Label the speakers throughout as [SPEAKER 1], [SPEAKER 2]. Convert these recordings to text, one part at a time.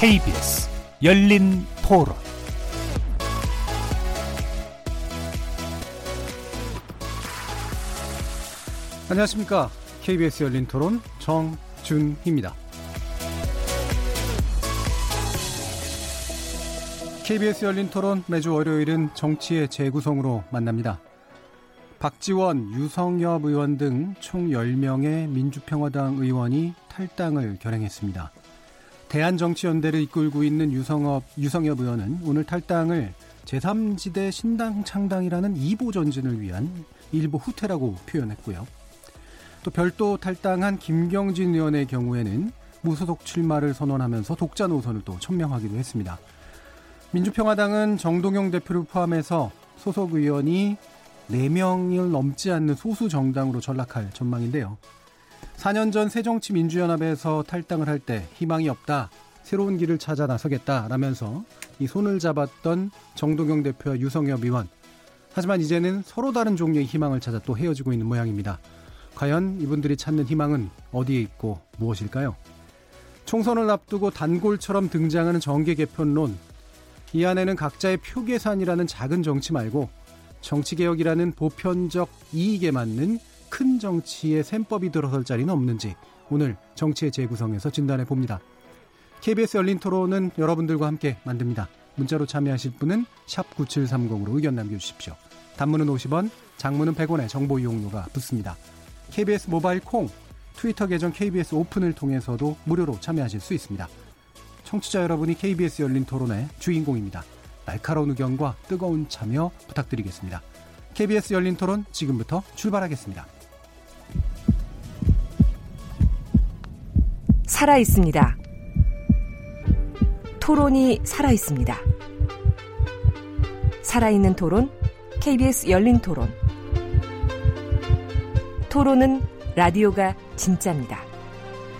[SPEAKER 1] KBS 열린 토론
[SPEAKER 2] 안녕하십니까. KBS 열린 토론 정준희입니다. KBS 열린 토론 매주 월요일은 정치의 재구성으로 만납니다. 박지원, 유성엽 의원 등 총 10명의 민주평화당 의원이 탈당을 결행했습니다. 대한정치연대를 이끌고 있는 유성엽, 유성엽 의원은 오늘 탈당을 제3지대 신당 창당이라는 2보 전진을 위한 일부 후퇴라고 표현했고요. 또 별도 탈당한 김경진 의원의 경우에는 무소속 출마를 선언하면서 독자 노선을 또 천명하기도 했습니다. 민주평화당은 정동영 대표를 포함해서 소속 의원이 4명을 넘지 않는 소수 정당으로 전락할 전망인데요. 4년 전 새정치민주연합에서 탈당을 할 때 희망이 없다. 새로운 길을 찾아 나서겠다라면서 이 손을 잡았던 정동영 대표와 유성엽 의원. 하지만 이제는 서로 다른 종류의 희망을 찾아 또 헤어지고 있는 모양입니다. 과연 이분들이 찾는 희망은 어디에 있고 무엇일까요? 총선을 앞두고 단골처럼 등장하는 정계 개편론. 이 안에는 각자의 표 계산이라는 작은 정치 말고 정치개혁이라는 보편적 이익에 맞는 큰 정치의 셈법이 들어설 자리는 없는지 오늘 정치의 재구성에서 진단해 봅니다. KBS 열린 토론은 여러분들과 함께 만듭니다. 문자로 참여하실 분은 9730으로 의견 남겨주십시오. 단문은 50원, 장문은 100원의 정보 이용료가 붙습니다. KBS 모바일 콩, 트위터 계정 KBS 오픈을 통해서도 무료로 참여하실 수 있습니다. 청취자 여러분이 KBS 열린 토론의 주인공입니다. 날카로운 의견과 뜨거운 참여 부탁드리겠습니다. KBS 열린 토론 지금부터 출발하겠습니다.
[SPEAKER 3] 살아 있습니다. 토론이 살아 있습니다. 살아있는 토론, KBS 열린 토론. 토론은 라디오가 진짜입니다.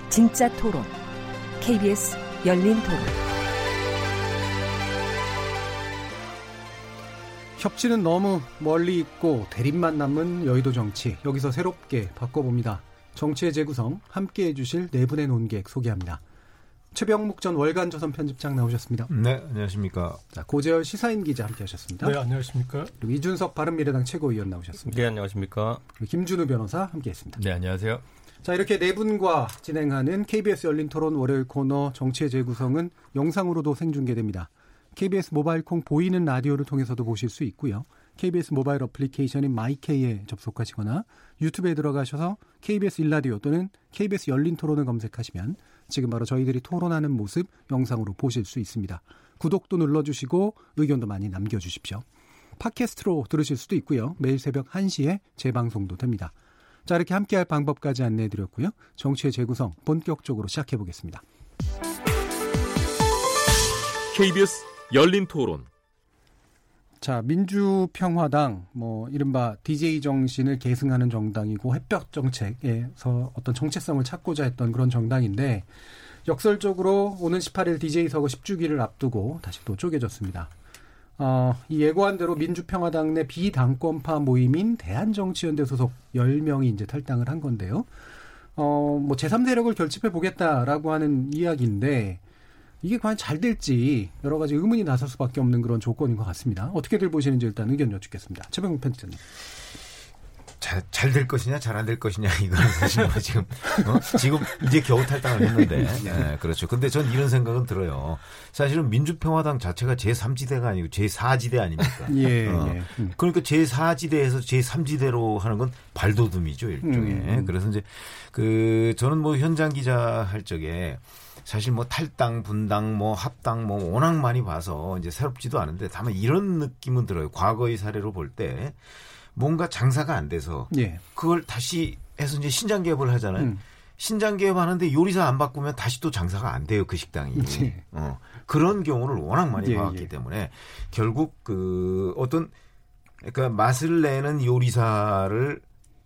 [SPEAKER 3] 진짜 토론, KBS 열린 토론.
[SPEAKER 2] 협치는 너무 멀리 있고 대립만 남은 여의도 정치. 여기서 새롭게 바꿔봅니다. 정치의 재구성 함께 해 주실 네 분의 논객 소개합니다. 최병묵 전 월간 조선 편집장 나오셨습니다.
[SPEAKER 4] 네, 안녕하십니까.
[SPEAKER 2] 자, 고재열 시사인 기자 함께 하셨습니다.
[SPEAKER 5] 네, 안녕하십니까.
[SPEAKER 2] 그리고 이준석 바른미래당 최고위원 나오셨습니다.
[SPEAKER 6] 네, 안녕하십니까.
[SPEAKER 2] 그리고 김준우 변호사 함께 했습니다.
[SPEAKER 6] 네, 안녕하세요.
[SPEAKER 2] 자, 이렇게 네 분과 진행하는 KBS 열린 토론 월요일 코너 정치의 재구성은 영상으로도 생중계됩니다. KBS 모바일 콩 보이는 라디오를 통해서도 보실 수 있고요. KBS 모바일 어플리케이션인 마이케이에 접속하시거나 유튜브에 들어가셔서 KBS 일라디오 또는 KBS 열린 토론을 검색하시면 지금 바로 저희들이 토론하는 모습 영상으로 보실 수 있습니다. 구독도 눌러주시고 의견도 많이 남겨주십시오. 팟캐스트로 들으실 수도 있고요. 매일 새벽 1시에 재방송도 됩니다. 자, 이렇게 함께할 방법까지 안내해드렸고요. 정치의 재구성 본격적으로 시작해보겠습니다.
[SPEAKER 7] KBS 열린 토론.
[SPEAKER 2] 자, 민주평화당, 뭐, 이른바 DJ 정신을 계승하는 정당이고, 햇볕 정책에서 어떤 정체성을 찾고자 했던 그런 정당인데, 역설적으로 오는 18일 DJ 서거 10주기를 앞두고 다시 또 쪼개졌습니다. 어, 이 예고한 대로 민주평화당 내 비당권파 모임인 대한정치연대 소속 10명이 이제 탈당을 한 건데요. 어, 뭐, 제3세력을 결집해 보겠다라고 하는 이야기인데, 이게 과연 잘 될지 여러 가지 의문이 나설 수밖에 없는 그런 조건인 것 같습니다. 어떻게들 보시는지 일단 의견 여쭙겠습니다. 최병국 편집장님.
[SPEAKER 4] 잘될 것이냐, 잘 안 될 것이냐, 이거는 사실 뭐 지금, 어? 지금 이제 겨우 탈당을 했는데. 네, 그렇죠. 근데 전 이런 생각은 들어요. 사실은 민주평화당 자체가 제3지대가 아니고 제4지대 아닙니까?
[SPEAKER 2] 예,
[SPEAKER 4] 어.
[SPEAKER 2] 예. 음.
[SPEAKER 4] 그러니까 제4지대에서 제3지대로 하는 건 발돋움이죠, 일종의.
[SPEAKER 2] 음.
[SPEAKER 4] 그래서 이제 그, 저는 뭐 현장 기자 할 적에 사실 뭐 탈당, 분당, 뭐 합당, 뭐 워낙 많이 봐서 이제 새롭지도 않은데 다만 이런 느낌은 들어요. 과거의 사례로 볼 때 뭔가 장사가 안 돼서
[SPEAKER 2] 예.
[SPEAKER 4] 그걸 다시 해서 이제 신장 개업을 하잖아요.
[SPEAKER 2] 음.
[SPEAKER 4] 신장 개업하는데 요리사 안 바꾸면 다시 또 장사가 안 돼요 그 식당이.
[SPEAKER 2] 예.
[SPEAKER 4] 어, 그런 경우를 워낙 많이
[SPEAKER 2] 예,
[SPEAKER 4] 봐왔기
[SPEAKER 2] 예.
[SPEAKER 4] 때문에 결국 그 어떤 그러니까 맛을 내는 요리사를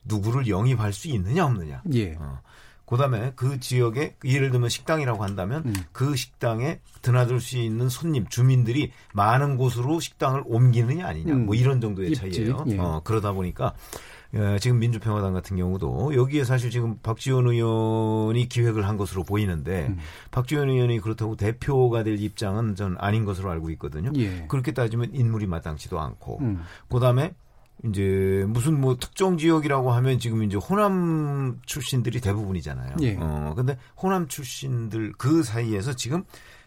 [SPEAKER 4] 누구를 영입할 수 있느냐 없느냐.
[SPEAKER 2] 예.
[SPEAKER 4] 어. 그다음에 그 지역에 예를 들면 식당이라고 한다면
[SPEAKER 2] 음.
[SPEAKER 4] 그 식당에 드나들 수 있는 손님 주민들이 많은 곳으로 식당을 옮기느냐 아니냐
[SPEAKER 2] 음.
[SPEAKER 4] 뭐 이런 정도의
[SPEAKER 2] 입지,
[SPEAKER 4] 차이예요.
[SPEAKER 2] 예.
[SPEAKER 4] 어, 그러다 보니까 예, 지금 민주평화당 같은 경우도 여기에 사실 지금 박지원 의원이 기획을 한 것으로 보이는데
[SPEAKER 2] 음.
[SPEAKER 4] 박지원 의원이 그렇다고 대표가 될 입장은 전 아닌 것으로 알고 있거든요.
[SPEAKER 2] 예.
[SPEAKER 4] 그렇게 따지면 인물이 마땅치도 않고
[SPEAKER 2] 음.
[SPEAKER 4] 그다음에 이제 무슨 뭐 특정 지역이라고 하면 지금 이제 호남 출신들이 대부분이잖아요.
[SPEAKER 2] 예.
[SPEAKER 4] 어 근데 호남 출신들 그 사이에서 지금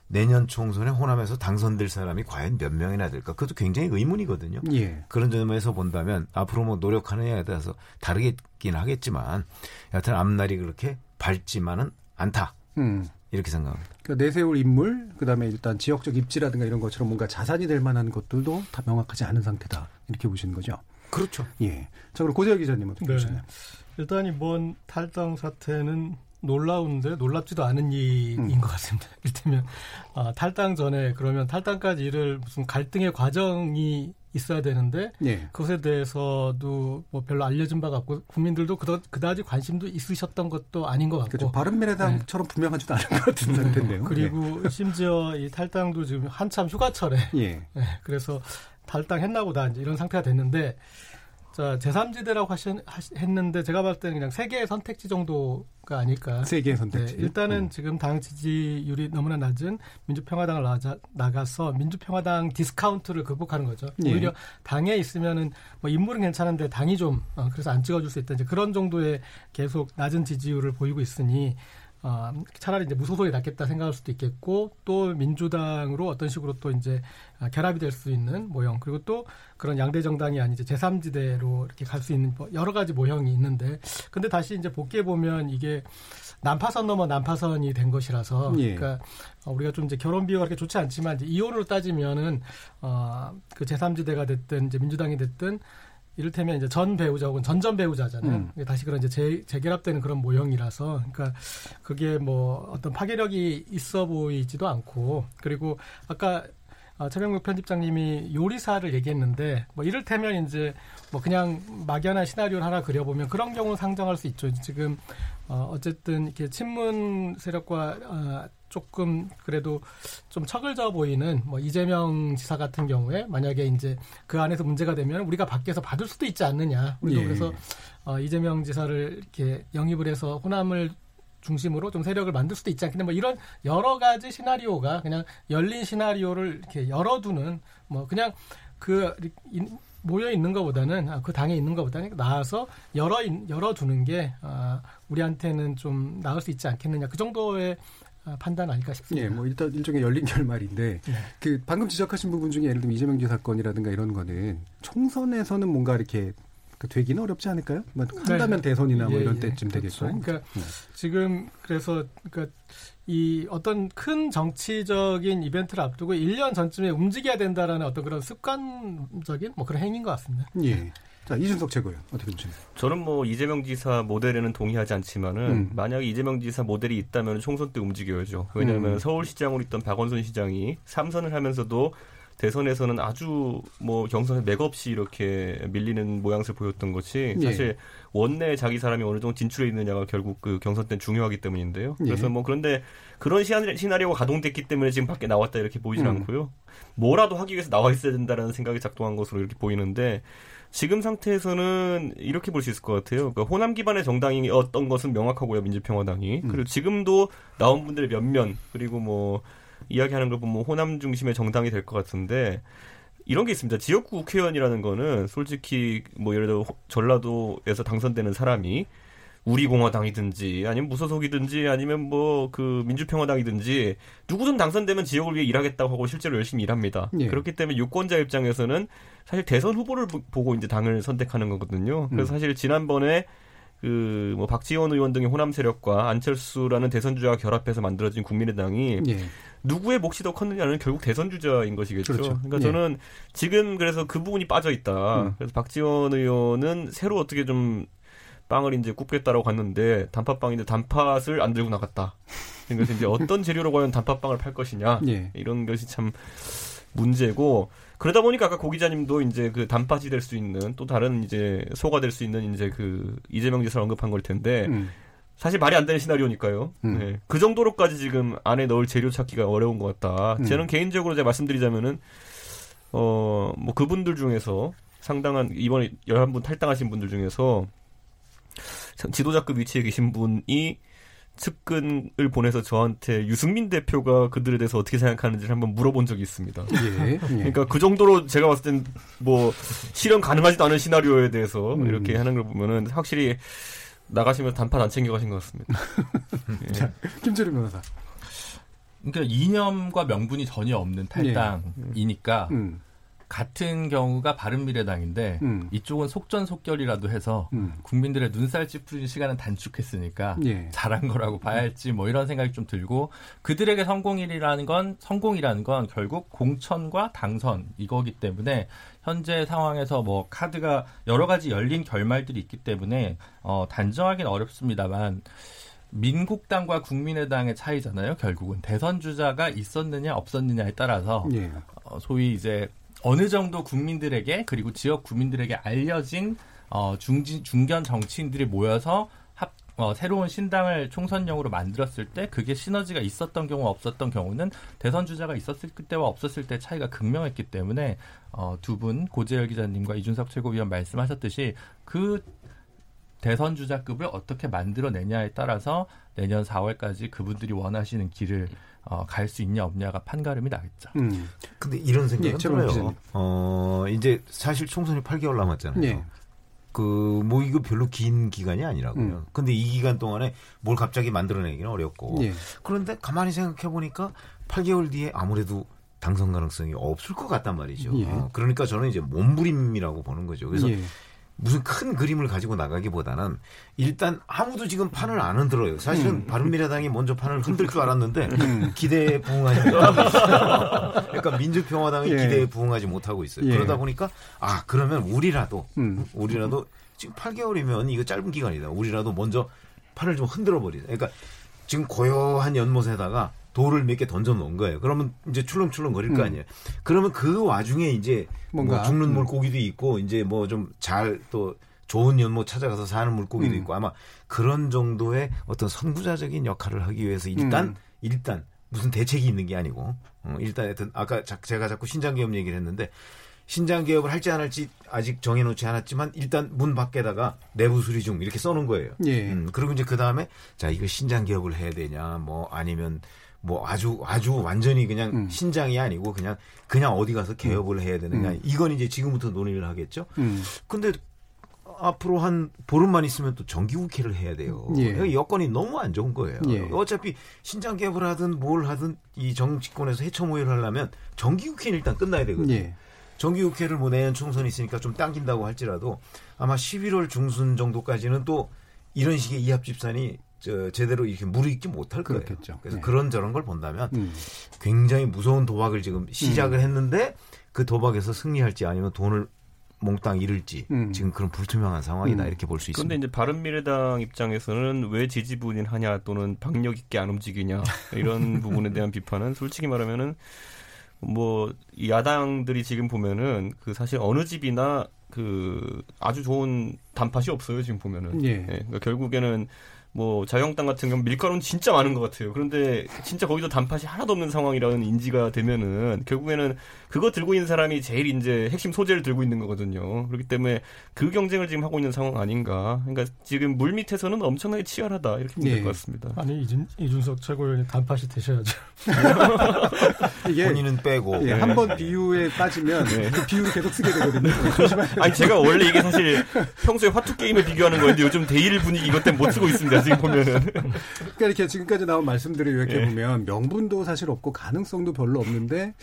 [SPEAKER 4] 내년 총선에 호남에서 당선될 사람이 과연 몇 명이나 될까? 그것도 굉장히 의문이거든요.
[SPEAKER 2] 예.
[SPEAKER 4] 그런 점에서 본다면 앞으로 뭐 노력하느냐에 따라서 다르겠긴 하겠지만 여하튼 앞날이 그렇게 밝지만은 않다.
[SPEAKER 2] 음.
[SPEAKER 4] 이렇게 생각합니다.
[SPEAKER 2] 그러니까 내세울 인물, 그다음에 일단 지역적 입지라든가 이런 것처럼 뭔가 자산이 될 만한 것들도 다 명확하지 않은 상태다. 이렇게 보시는 거죠.
[SPEAKER 4] 그렇죠.
[SPEAKER 2] 예. 자, 그럼 고재혁 기자님 어떻게
[SPEAKER 5] 네.
[SPEAKER 2] 보시나요?
[SPEAKER 5] 일단 이번 탈당 사태는 놀라운데 놀랍지도 않은 일인
[SPEAKER 2] 음.
[SPEAKER 5] 것 같습니다. 이를테면 아, 탈당 전에 그러면 탈당까지 이를 무슨 갈등의 과정이 있어야 되는데
[SPEAKER 2] 예.
[SPEAKER 5] 그것에 대해서도 뭐 별로 알려진 바가 없고 국민들도 그다, 그다지 관심도 있으셨던 것도 아닌 것 같고
[SPEAKER 2] 그렇죠. 바른미래당처럼 분명하지도 않은 것 같은 상태인데요.
[SPEAKER 5] 네. 그리고 심지어 이 탈당도 지금 한참 휴가철에
[SPEAKER 2] 예.
[SPEAKER 5] 네, 그래서 탈당했나 보다 이제 이런 상태가 됐는데 자 제3지대라고 하신, 하시, 했는데 제가 봤을 때는 그냥 세 개의 선택지 정도가 아닐까.
[SPEAKER 2] 세 개의 선택지.
[SPEAKER 5] 네, 일단은
[SPEAKER 2] 음.
[SPEAKER 5] 지금 당 지지율이 너무나 낮은 민주평화당을 나가, 나가서 민주평화당 디스카운트를 극복하는 거죠.
[SPEAKER 2] 예.
[SPEAKER 5] 오히려 당에 있으면은 뭐 인물은 괜찮은데 당이 좀 어, 그래서 안 찍어줄 수 있다. 이제 그런 정도의 계속 낮은 지지율을 보이고 있으니 어, 차라리 이제 무소속이 낫겠다 생각할 수도 있겠고 또 민주당으로 어떤 식으로 또 이제 아, 결합이 될 수 있는 모형 그리고 또 그런 양대 정당이 아닌 이제 제3지대로 이렇게 갈 수 있는 뭐 여러 가지 모형이 있는데 근데 다시 이제 복귀해 보면 이게 난파선 넘어 난파선이 된 것이라서
[SPEAKER 2] 예.
[SPEAKER 5] 그러니까 어, 우리가 좀 이제 결혼 비유가 그렇게 좋지 않지만 이제 이혼으로 따지면은 어그 제3지대가 됐든 이제 민주당이 됐든 이를테면 이제 전 배우자 혹은 전전 배우자잖아요.
[SPEAKER 2] 음.
[SPEAKER 5] 다시 그런 이제 재, 재결합되는 그런 모형이라서, 그러니까 그게 뭐 어떤 파괴력이 있어 보이지도 않고, 그리고 아까 아, 최명국 편집장님이 요리사를 얘기했는데, 뭐 이를테면 이제 뭐 그냥 막연한 시나리오를 하나 그려보면 그런 경우는 상정할 수 있죠. 지금 어, 어쨌든 이렇게 친문 세력과 어, 조금 그래도 좀 척을 져 보이는 뭐 이재명 지사 같은 경우에 만약에 이제 그 안에서 문제가 되면 우리가 밖에서 받을 수도 있지 않느냐. 우리도
[SPEAKER 2] 예.
[SPEAKER 5] 그래서 어, 이재명 지사를 이렇게 영입을 해서 호남을 중심으로 좀 세력을 만들 수도 있지 않겠냐. 뭐 이런 여러 가지 시나리오가 그냥 열린 시나리오를 이렇게 열어두는 뭐 그냥 그 이- 모여 있는 것보다는 아, 그 당에 있는 것보다는 나와서 열어 있- 열어두는 게 아, 우리한테는 좀 나을 수 있지 않겠느냐. 그 정도의 아, 판단 아닐까 싶습니다.
[SPEAKER 2] 예, 뭐 일단 일종의 열린 결말인데
[SPEAKER 5] 네.
[SPEAKER 2] 그 방금 지적하신 부분 중에 예를 들면 이재명 지 사 건이라든가 이런 거는 총선에서는 뭔가 이렇게 그 되기는 어렵지 않을까요? 뭐 한다면 대선이나 뭐
[SPEAKER 5] 예,
[SPEAKER 2] 이런
[SPEAKER 5] 예.
[SPEAKER 2] 때쯤
[SPEAKER 5] 그렇죠.
[SPEAKER 2] 되겠고.
[SPEAKER 5] 그러니까
[SPEAKER 2] 네.
[SPEAKER 5] 지금 그래서 그러니까 이 어떤 큰 정치적인 이벤트를 앞두고 1년 전쯤에 움직여야 된다라는 어떤 그런 습관적인 뭐 그런 행위인 것 같습니다.
[SPEAKER 2] 예. 자 이준석 최고요. 어떻게 보시나요?
[SPEAKER 6] 저는 뭐 이재명 지사 모델에는 동의하지 않지만은
[SPEAKER 2] 음.
[SPEAKER 6] 만약에 이재명 지사 모델이 있다면 총선 때 움직여야죠. 왜냐하면
[SPEAKER 2] 음.
[SPEAKER 6] 서울시장으로 있던 박원순 시장이 삼선을 하면서도 대선에서는 아주 뭐 경선에 맥없이 이렇게 밀리는 모양새를 보였던 것이
[SPEAKER 2] 예.
[SPEAKER 6] 사실 원내에 자기 사람이 어느 정도 진출해 있느냐가 결국 그 경선 때 중요하기 때문인데요.
[SPEAKER 2] 예.
[SPEAKER 6] 그래서 뭐 그런데 그런 시나리- 시나리오가 가동됐기 때문에 지금 밖에 나왔다 이렇게 보이진
[SPEAKER 2] 음.
[SPEAKER 6] 않고요. 뭐라도 하기 위해서 나와 있어야 된다라는 생각이 작동한 것으로 이렇게 보이는데 지금 상태에서는 이렇게 볼 수 있을 것 같아요. 그러니까 호남 기반의 정당이었던 것은 명확하고요, 민주평화당이.
[SPEAKER 2] 음.
[SPEAKER 6] 그리고 지금도 나온 분들의 몇몇 그리고 뭐 이야기하는 걸 보면 호남 중심의 정당이 될 것 같은데 이런 게 있습니다. 지역구 국회의원이라는 거는 솔직히 뭐 예를 들어 호- 전라도에서 당선되는 사람이 우리 공화당이든지 아니면 무소속이든지 아니면 뭐 그 민주평화당이든지 누구든 당선되면 지역을 위해 일하겠다고 하고 실제로 열심히 일합니다.
[SPEAKER 2] 예.
[SPEAKER 6] 그렇기 때문에 유권자 입장에서는 사실 대선 후보를 보- 보고 이제 당을 선택하는 거거든요. 그래서
[SPEAKER 2] 음.
[SPEAKER 6] 사실 지난번에 그뭐 박지원 의원 등의 호남 세력과 안철수라는 대선 주자가 결합해서 만들어진 국민의당이
[SPEAKER 2] 예.
[SPEAKER 6] 누구의 몫이 더 컸느냐는 결국 대선 주자인 것이겠죠.
[SPEAKER 2] 그렇죠.
[SPEAKER 6] 그러니까
[SPEAKER 2] 예.
[SPEAKER 6] 저는 지금 그래서 그 부분이 빠져 있다.
[SPEAKER 2] 음.
[SPEAKER 6] 그래서 박지원 의원은 새로 어떻게 좀 빵을 이제 굽겠다라고 갔는데 단팥빵인데 단팥을 안 들고 나갔다. 그래서 이제 어떤 재료로 과연 단팥빵을 팔 것이냐
[SPEAKER 2] 예.
[SPEAKER 6] 이런 것이 참 문제고 그러다 보니까 아까 고 기자님도 이제 그 단팥이 될 수 있는 또 다른 이제 소가 될 수 있는 이제 그 이재명 지사를 언급한 걸 텐데
[SPEAKER 2] 음.
[SPEAKER 6] 사실 말이 안 되는 시나리오니까요.
[SPEAKER 2] 음.
[SPEAKER 6] 네. 그 정도로까지 지금 안에 넣을 재료 찾기가 어려운 것 같다.
[SPEAKER 2] 음.
[SPEAKER 6] 저는 개인적으로 제가 말씀드리자면은 어 뭐 그분들 중에서 상당한 이번에 11분 탈당하신 분들 중에서 지도자급 위치에 계신 분이 측근을 보내서 저한테 유승민 대표가 그들에 대해서 어떻게 생각하는지를 한번 물어본 적이 있습니다.
[SPEAKER 2] 예. 예.
[SPEAKER 6] 그러니까 그 정도로 제가 봤을 땐 뭐 실현 가능하지도 않은 시나리오에 대해서
[SPEAKER 2] 음.
[SPEAKER 6] 이렇게 하는 걸 보면은 확실히 나가시면서 단판 안 챙겨가신 것 같습니다.
[SPEAKER 2] 자, 김철우 변호사.
[SPEAKER 8] 그러니까 이념과 명분이 전혀 없는 탈당이니까
[SPEAKER 2] 음.
[SPEAKER 8] 같은 경우가 바른미래당인데
[SPEAKER 2] 음.
[SPEAKER 8] 이쪽은 속전속결이라도 해서
[SPEAKER 2] 음.
[SPEAKER 8] 국민들의 눈살 찌푸리는 시간은 단축했으니까
[SPEAKER 2] 예.
[SPEAKER 8] 잘한 거라고 봐야 할지 뭐 이런 생각이 좀 들고 그들에게 성공이라는 건 성공이라는 건 결국 공천과 당선 이거기 때문에 현재 상황에서 뭐 카드가 여러 가지 열린 결말들이 있기 때문에 어 단정하기는 어렵습니다만 민국당과 국민의당의 차이잖아요. 결국은 대선 주자가 있었느냐 없었느냐에 따라서
[SPEAKER 2] 예.
[SPEAKER 8] 어, 소위 이제 어느 정도 국민들에게 그리고 지역 구민들에게 알려진 어, 중진, 중견 정치인들이 모여서 합, 어, 새로운 신당을 총선용으로 만들었을 때 그게 시너지가 있었던 경우 없었던 경우는 대선 주자가 있었을 때와 없었을 때 차이가 극명했기 때문에 어, 두 분 고재열 기자님과 이준석 최고위원 말씀하셨듯이 그 대선 주자급을 어떻게 만들어내냐에 따라서 내년 4월까지 그분들이 원하시는 길을 어, 갈 수 있냐 없냐가 판가름이 나겠죠.
[SPEAKER 2] 음.
[SPEAKER 4] 근데 이런
[SPEAKER 2] 기자님.
[SPEAKER 4] 들어요. 어, 이제 사실 총선이 8개월 남았잖아요.
[SPEAKER 2] 예.
[SPEAKER 4] 그, 뭐, 이거 별로 긴 기간이 아니라고요.
[SPEAKER 2] 음.
[SPEAKER 4] 근데 이 기간 동안에 뭘 갑자기 만들어내기는 어렵고.
[SPEAKER 2] 예.
[SPEAKER 4] 그런데 가만히 생각해 보니까 8개월 뒤에 아무래도 당선 가능성이 없을 것 같단 말이죠.
[SPEAKER 2] 예.
[SPEAKER 4] 어, 그러니까 저는 이제 몸부림이라고 보는 거죠. 그래서
[SPEAKER 2] 예.
[SPEAKER 4] 무슨 큰 그림을 가지고 나가기보다는 일단 아무도 지금 판을 안 흔들어요. 사실은
[SPEAKER 2] 음.
[SPEAKER 4] 바른미래당이 먼저 판을 흔들 줄 알았는데
[SPEAKER 2] 음.
[SPEAKER 4] 기대에 부응하지 못하고 있어요. 그러니까 민주평화당이
[SPEAKER 2] 예.
[SPEAKER 4] 기대에 부응하지 못하고 있어요.
[SPEAKER 2] 예.
[SPEAKER 4] 그러다 보니까 아 그러면 우리라도
[SPEAKER 2] 음.
[SPEAKER 4] 우리라도 지금 8개월이면 이거 짧은 기간이다. 우리라도 먼저 판을 좀 흔들어 버리자. 그러니까 지금 고요한 연못에다가 돌을 몇 개 던져 놓은 거예요. 그러면 이제 출렁출렁 거릴 거
[SPEAKER 2] 음.
[SPEAKER 4] 아니에요. 그러면 그 와중에 이제
[SPEAKER 2] 뭔가,
[SPEAKER 4] 뭐 죽는
[SPEAKER 2] 음.
[SPEAKER 4] 물고기도 있고 이제 뭐 좀 잘 또 좋은 연못 찾아가서 사는 물고기도
[SPEAKER 2] 음.
[SPEAKER 4] 있고 아마 그런 정도의 어떤 선구자적인 역할을 하기 위해서 일단
[SPEAKER 2] 음.
[SPEAKER 4] 일단 무슨 대책이 있는 게 아니고 어, 일단 하여튼 아까 자- 제가 자꾸 신장 개업 얘기를 했는데 신장 개업을 할지 안 할지 아직 정해놓지 않았지만 일단 문 밖에다가 내부 수리 중 이렇게 써놓은 거예요.
[SPEAKER 2] 예.
[SPEAKER 4] 음, 그리고 이제 그 다음에 자 이거 신장 개업을 해야 되냐 뭐 아니면 뭐 아주 아주 완전히 그냥
[SPEAKER 2] 음.
[SPEAKER 4] 신장이 아니고 그냥 그냥 어디 가서 개업을 해야 되느냐
[SPEAKER 2] 음.
[SPEAKER 4] 이건 이제 지금부터 논의를 하겠죠.
[SPEAKER 2] 음.
[SPEAKER 4] 근데 앞으로 한 보름만 있으면 또 정기국회를 해야 돼요.
[SPEAKER 2] 예.
[SPEAKER 4] 여건이 너무 안 좋은 거예요.
[SPEAKER 2] 예.
[SPEAKER 4] 어차피 신장 개업을 하든 뭘 하든 이 정치권에서 해처 모의를 하려면 정기국회는 일단 끝나야 되거든요.
[SPEAKER 2] 예.
[SPEAKER 4] 정기국회를 뭐 내년 총선이 있으니까 좀 당긴다고 할지라도 아마 11월 중순 정도까지는 또 이런 식의 이합 집산이 저 제대로 이렇게 무르익지 못할 거예요.
[SPEAKER 2] 그렇겠죠.
[SPEAKER 4] 그래서
[SPEAKER 2] 네.
[SPEAKER 4] 그런 저런 걸 본다면
[SPEAKER 2] 음.
[SPEAKER 4] 굉장히 무서운 도박을 지금 시작을 했는데 그 도박에서 승리할지 아니면 돈을 몽땅 잃을지
[SPEAKER 2] 음.
[SPEAKER 4] 지금 그런 불투명한 상황이다
[SPEAKER 2] 음.
[SPEAKER 4] 이렇게 볼수
[SPEAKER 6] 그런데
[SPEAKER 4] 있습니다.
[SPEAKER 6] 이제 바른미래당 입장에서는 왜 지지분인하냐 또는 박력 있게 안 움직이냐 이런 부분에 대한 비판은 솔직히 말하면은 뭐 야당들이 지금 보면은 그 사실 어느 집이나 그 아주 좋은 단팥이 없어요 지금 보면은
[SPEAKER 2] 예.
[SPEAKER 6] 그러니까 결국에는 뭐 자유한국당 같은 경우 는 밀가루는 진짜 많은 것 같아요. 그런데 진짜 거기도 단팥이 하나도 없는 상황이라는 인지가 되면은 결국에는 그거 들고 있는 사람이 제일 이제 핵심 소재를 들고 있는 거거든요. 그렇기 때문에 그 경쟁을 지금 하고 있는 상황 아닌가. 그러니까 지금 물 밑에서는 엄청나게 치열하다 이렇게 보면
[SPEAKER 2] 예.
[SPEAKER 6] 될것 같습니다.
[SPEAKER 5] 아니 이준, 이준석 최고위원이 단팥이 되셔야죠.
[SPEAKER 2] 이게
[SPEAKER 4] 본인은 빼고
[SPEAKER 2] 예, 한번 비유에 빠지면
[SPEAKER 6] 네.
[SPEAKER 2] 그 비유를 계속 쓰게 되거든요. 조심하세요.
[SPEAKER 6] 아니 제가 원래 이게 사실 평소에 화투 게임에 비교하는 거였는데 요즘 데일 분위기 이것 때문에 못 쓰고 있습니다. 지금 보면은
[SPEAKER 2] 그러니까 이렇게 지금까지 나온 말씀들을 이렇게
[SPEAKER 6] 예.
[SPEAKER 2] 보면 명분도 사실 없고 가능성도 별로 없는데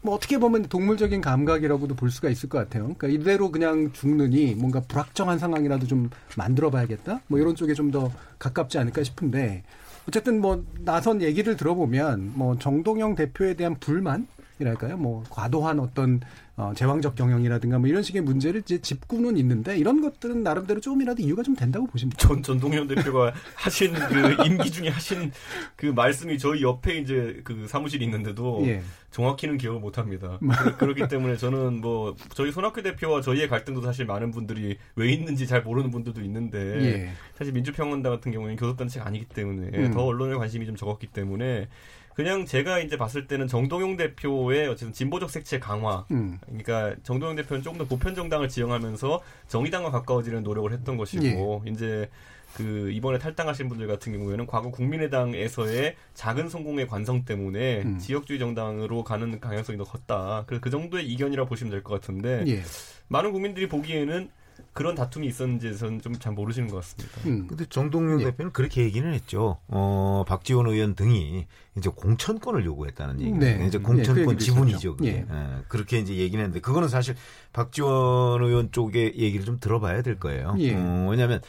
[SPEAKER 2] 뭐 어떻게 보면 동물적인 감각이라고도 볼 수가 있을 것 같아요. 그러니까 이대로 그냥 죽느니 뭔가 불확정한 상황이라도 좀 만들어봐야겠다. 뭐 이런 쪽에 좀 더 가깝지 않을까 싶은데 어쨌든 뭐 나선 얘기를 들어보면 뭐 정동영 대표에 대한 불만 이랄까요? 뭐 과도한 어떤 어, 제왕적 경영이라든가 뭐 이런 식의 문제를 이제 짚고는 있는데 이런 것들은 나름대로 조금이라도 이유가 좀 된다고 보십니까?
[SPEAKER 6] 전 전동현 대표가 하신 그 임기 중에 하신 그 말씀이 저희 옆에 이제 그 사무실이 있는데도
[SPEAKER 2] 예.
[SPEAKER 6] 정확히는 기억을 못 합니다. 그- 그렇기 때문에 저는 뭐 저희 손학규 대표와 저희의 갈등도 사실 많은 분들이 왜 있는지 잘 모르는 분들도 있는데
[SPEAKER 2] 예.
[SPEAKER 6] 사실 민주평원당 같은 경우에는 교섭단체가 아니기 때문에
[SPEAKER 2] 음.
[SPEAKER 6] 더 언론에 관심이 좀 적었기 때문에 그냥 제가 이제 봤을 때는 정동영 대표의 어쨌든 진보적 색채 강화.
[SPEAKER 2] 음.
[SPEAKER 6] 그러니까 정동영 대표는 조금 더 보편 정당을 지향하면서 정의당과 가까워지는 노력을 했던 것이고
[SPEAKER 2] 예.
[SPEAKER 6] 이제 그 이번에 탈당하신 분들 같은 경우에는 과거 국민의당에서의 작은 성공의 관성 때문에
[SPEAKER 2] 음.
[SPEAKER 6] 지역주의 정당으로 가는 방향성이 더 컸다. 그래서 그 정도의 이견이라고 보시면 될 것 같은데
[SPEAKER 2] 예.
[SPEAKER 6] 많은 국민들이 보기에는 그런 다툼이 있었는지 저는 좀 잘 모르시는 것 같습니다.
[SPEAKER 2] 음.
[SPEAKER 4] 근데 정동영
[SPEAKER 2] 예.
[SPEAKER 4] 대표는 그렇게 얘기는 했죠. 어, 박지원 의원 등이 이제 공천권을 요구했다는 얘기.
[SPEAKER 2] 네.
[SPEAKER 4] 이제
[SPEAKER 2] 예, 그
[SPEAKER 4] 공천권
[SPEAKER 2] 얘기도
[SPEAKER 4] 지분이죠. 그게.
[SPEAKER 2] 예.
[SPEAKER 4] 예, 그렇게 이제 얘기는 했는데 그거는 사실 박지원 의원 쪽의 얘기를 좀 들어봐야 될 거예요.
[SPEAKER 2] 예.
[SPEAKER 4] 어, 왜냐하면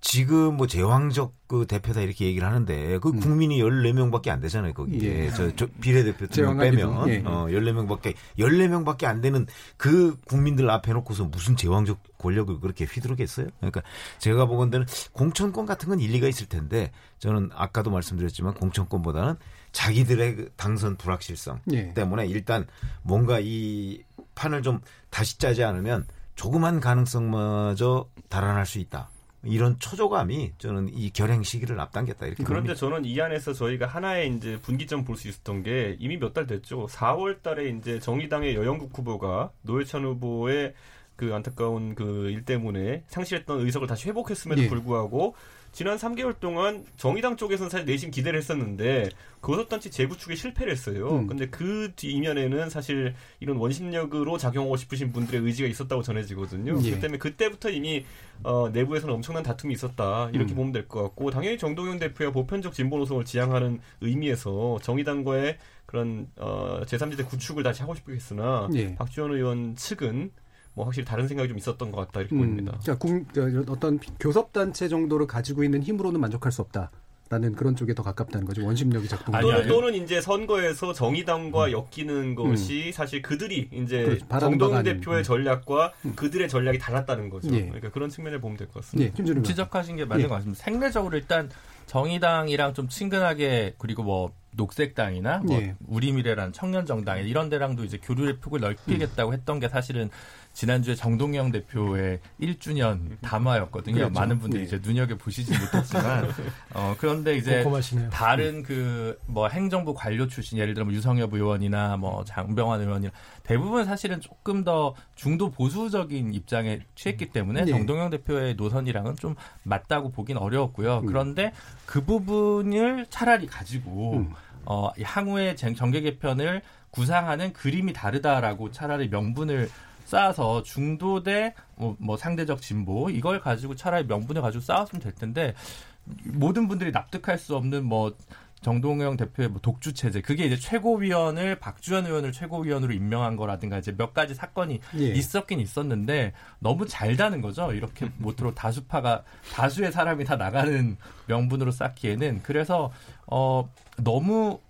[SPEAKER 4] 지금 뭐 제왕적 그 대표다 이렇게 얘기를 하는데 그
[SPEAKER 2] 음.
[SPEAKER 4] 국민이 14명밖에 안 되잖아요, 거기에.
[SPEAKER 2] 예.
[SPEAKER 4] 저, 저 비례대표 두명 빼면
[SPEAKER 2] 예.
[SPEAKER 4] 어, 14명밖에 14명밖에 안 되는 그 국민들 앞에 놓고서 무슨 제왕적 권력을 그렇게 휘두르겠어요? 그러니까 제가 보건대는 공천권 같은 건 일리가 있을 텐데 저는 아까도 말씀드렸지만 공천권보다는 자기들의 그 당선 불확실성
[SPEAKER 2] 예.
[SPEAKER 4] 때문에 일단 뭔가 이 판을 좀 다시 짜지 않으면 조그만 가능성마저 달아날 수 있다. 이런 초조감이 저는 이 결행 시기를 앞당겼다 이렇게
[SPEAKER 6] 그런데
[SPEAKER 4] 봅니다.
[SPEAKER 6] 저는 이 안에서 저희가 하나의 이제 분기점 볼 수 있었던 게 이미 몇 달 됐죠. 4월 달에 이제 정의당의 여영국 후보가 노회찬 후보의 그 안타까운 그 일 때문에 상실했던 의석을 다시 회복했음에도
[SPEAKER 2] 예.
[SPEAKER 6] 불구하고 지난 3개월 동안 정의당 쪽에서는 사실 내심 기대를 했었는데 교섭단체 재구축에 실패를 했어요.
[SPEAKER 2] 음.
[SPEAKER 6] 근데 그 뒤이면에는 사실 이런 원심력으로 작용하고 싶으신 분들의 의지가 있었다고 전해지거든요.
[SPEAKER 2] 예.
[SPEAKER 6] 그렇기 때문에 그때부터 이미 어, 내부에서는 엄청난 다툼이 있었다 이렇게
[SPEAKER 2] 음.
[SPEAKER 6] 보면 될 것 같고 당연히 정동영 대표가 보편적 진보 노선을 지향하는 의미에서 정의당과의 그런 어, 제3지대 구축을 다시 하고 싶겠으나
[SPEAKER 2] 예.
[SPEAKER 6] 박지원 의원 측은 뭐 확실히 다른 생각이 좀 있었던 것 같다 이렇게
[SPEAKER 2] 음,
[SPEAKER 6] 보입니다.
[SPEAKER 2] 자, 국, 어, 어떤 교섭 단체 정도를 가지고 있는 힘으로는 만족할 수 없다. 라는 그런 쪽에 더 가깝다는 거죠. 원심력이 작동.
[SPEAKER 8] 아니,
[SPEAKER 6] 또는. 또는 이제 선거에서 정의당과 엮이는 것이 사실 그들이 이제
[SPEAKER 2] 음. 그렇죠. 아닌.
[SPEAKER 6] 대표의
[SPEAKER 2] 음.
[SPEAKER 6] 전략과 그들의 전략이 달랐다는 거죠.
[SPEAKER 2] 예.
[SPEAKER 6] 그러니까 그런 측면을 보면 될 것 같습니다.
[SPEAKER 2] 예,
[SPEAKER 8] 지적하신 게 맞는
[SPEAKER 2] 예.
[SPEAKER 8] 것 같습니다. 생내적으로 일단 정의당이랑 좀 친근하게 그리고 뭐 녹색당이나 뭐
[SPEAKER 2] 예.
[SPEAKER 8] 우리미래라는 청년정당 이런 데랑도 이제 교류의 폭을 넓히겠다고 했던 게 사실은 지난주에 정동영 대표의 1주년 담화였거든요.
[SPEAKER 2] 그렇죠.
[SPEAKER 8] 많은 분들이
[SPEAKER 2] 예.
[SPEAKER 8] 이제 눈여겨 보시지 못했지만 어 그런데 이제
[SPEAKER 5] 고마시네요.
[SPEAKER 8] 다른 그 뭐 행정부 관료 출신 예를 들어 뭐 유성엽 의원이나 뭐 장병환 의원이나 대부분 사실은 조금 더 중도 보수적인 입장에 취했기 때문에
[SPEAKER 2] 네.
[SPEAKER 8] 정동영 대표의 노선이랑은 좀 맞다고 보긴 어려웠고요.
[SPEAKER 2] 음.
[SPEAKER 8] 그런데 그 부분을 차라리 가지고
[SPEAKER 2] 음.
[SPEAKER 8] 어 향후의 정- 정계 개편을 구상하는 그림이 다르다라고 차라리 명분을 쌓아서 중도 대 뭐, 뭐 상대적 진보 이걸 가지고 차라리 명분을 가지고 싸웠으면 될 텐데 모든 분들이 납득할 수 없는 뭐 정동영 대표의 뭐 독주 체제 그게 이제 최고위원을 박주현 의원을 최고위원으로 임명한 거라든가 이제 몇 가지 사건이
[SPEAKER 2] 예.
[SPEAKER 8] 있었긴 있었는데 너무 잘 다는 거죠 이렇게 모쪼록 다수파가 다수의 사람이 다 나가는 명분으로 쌓기에는 그래서 어 너무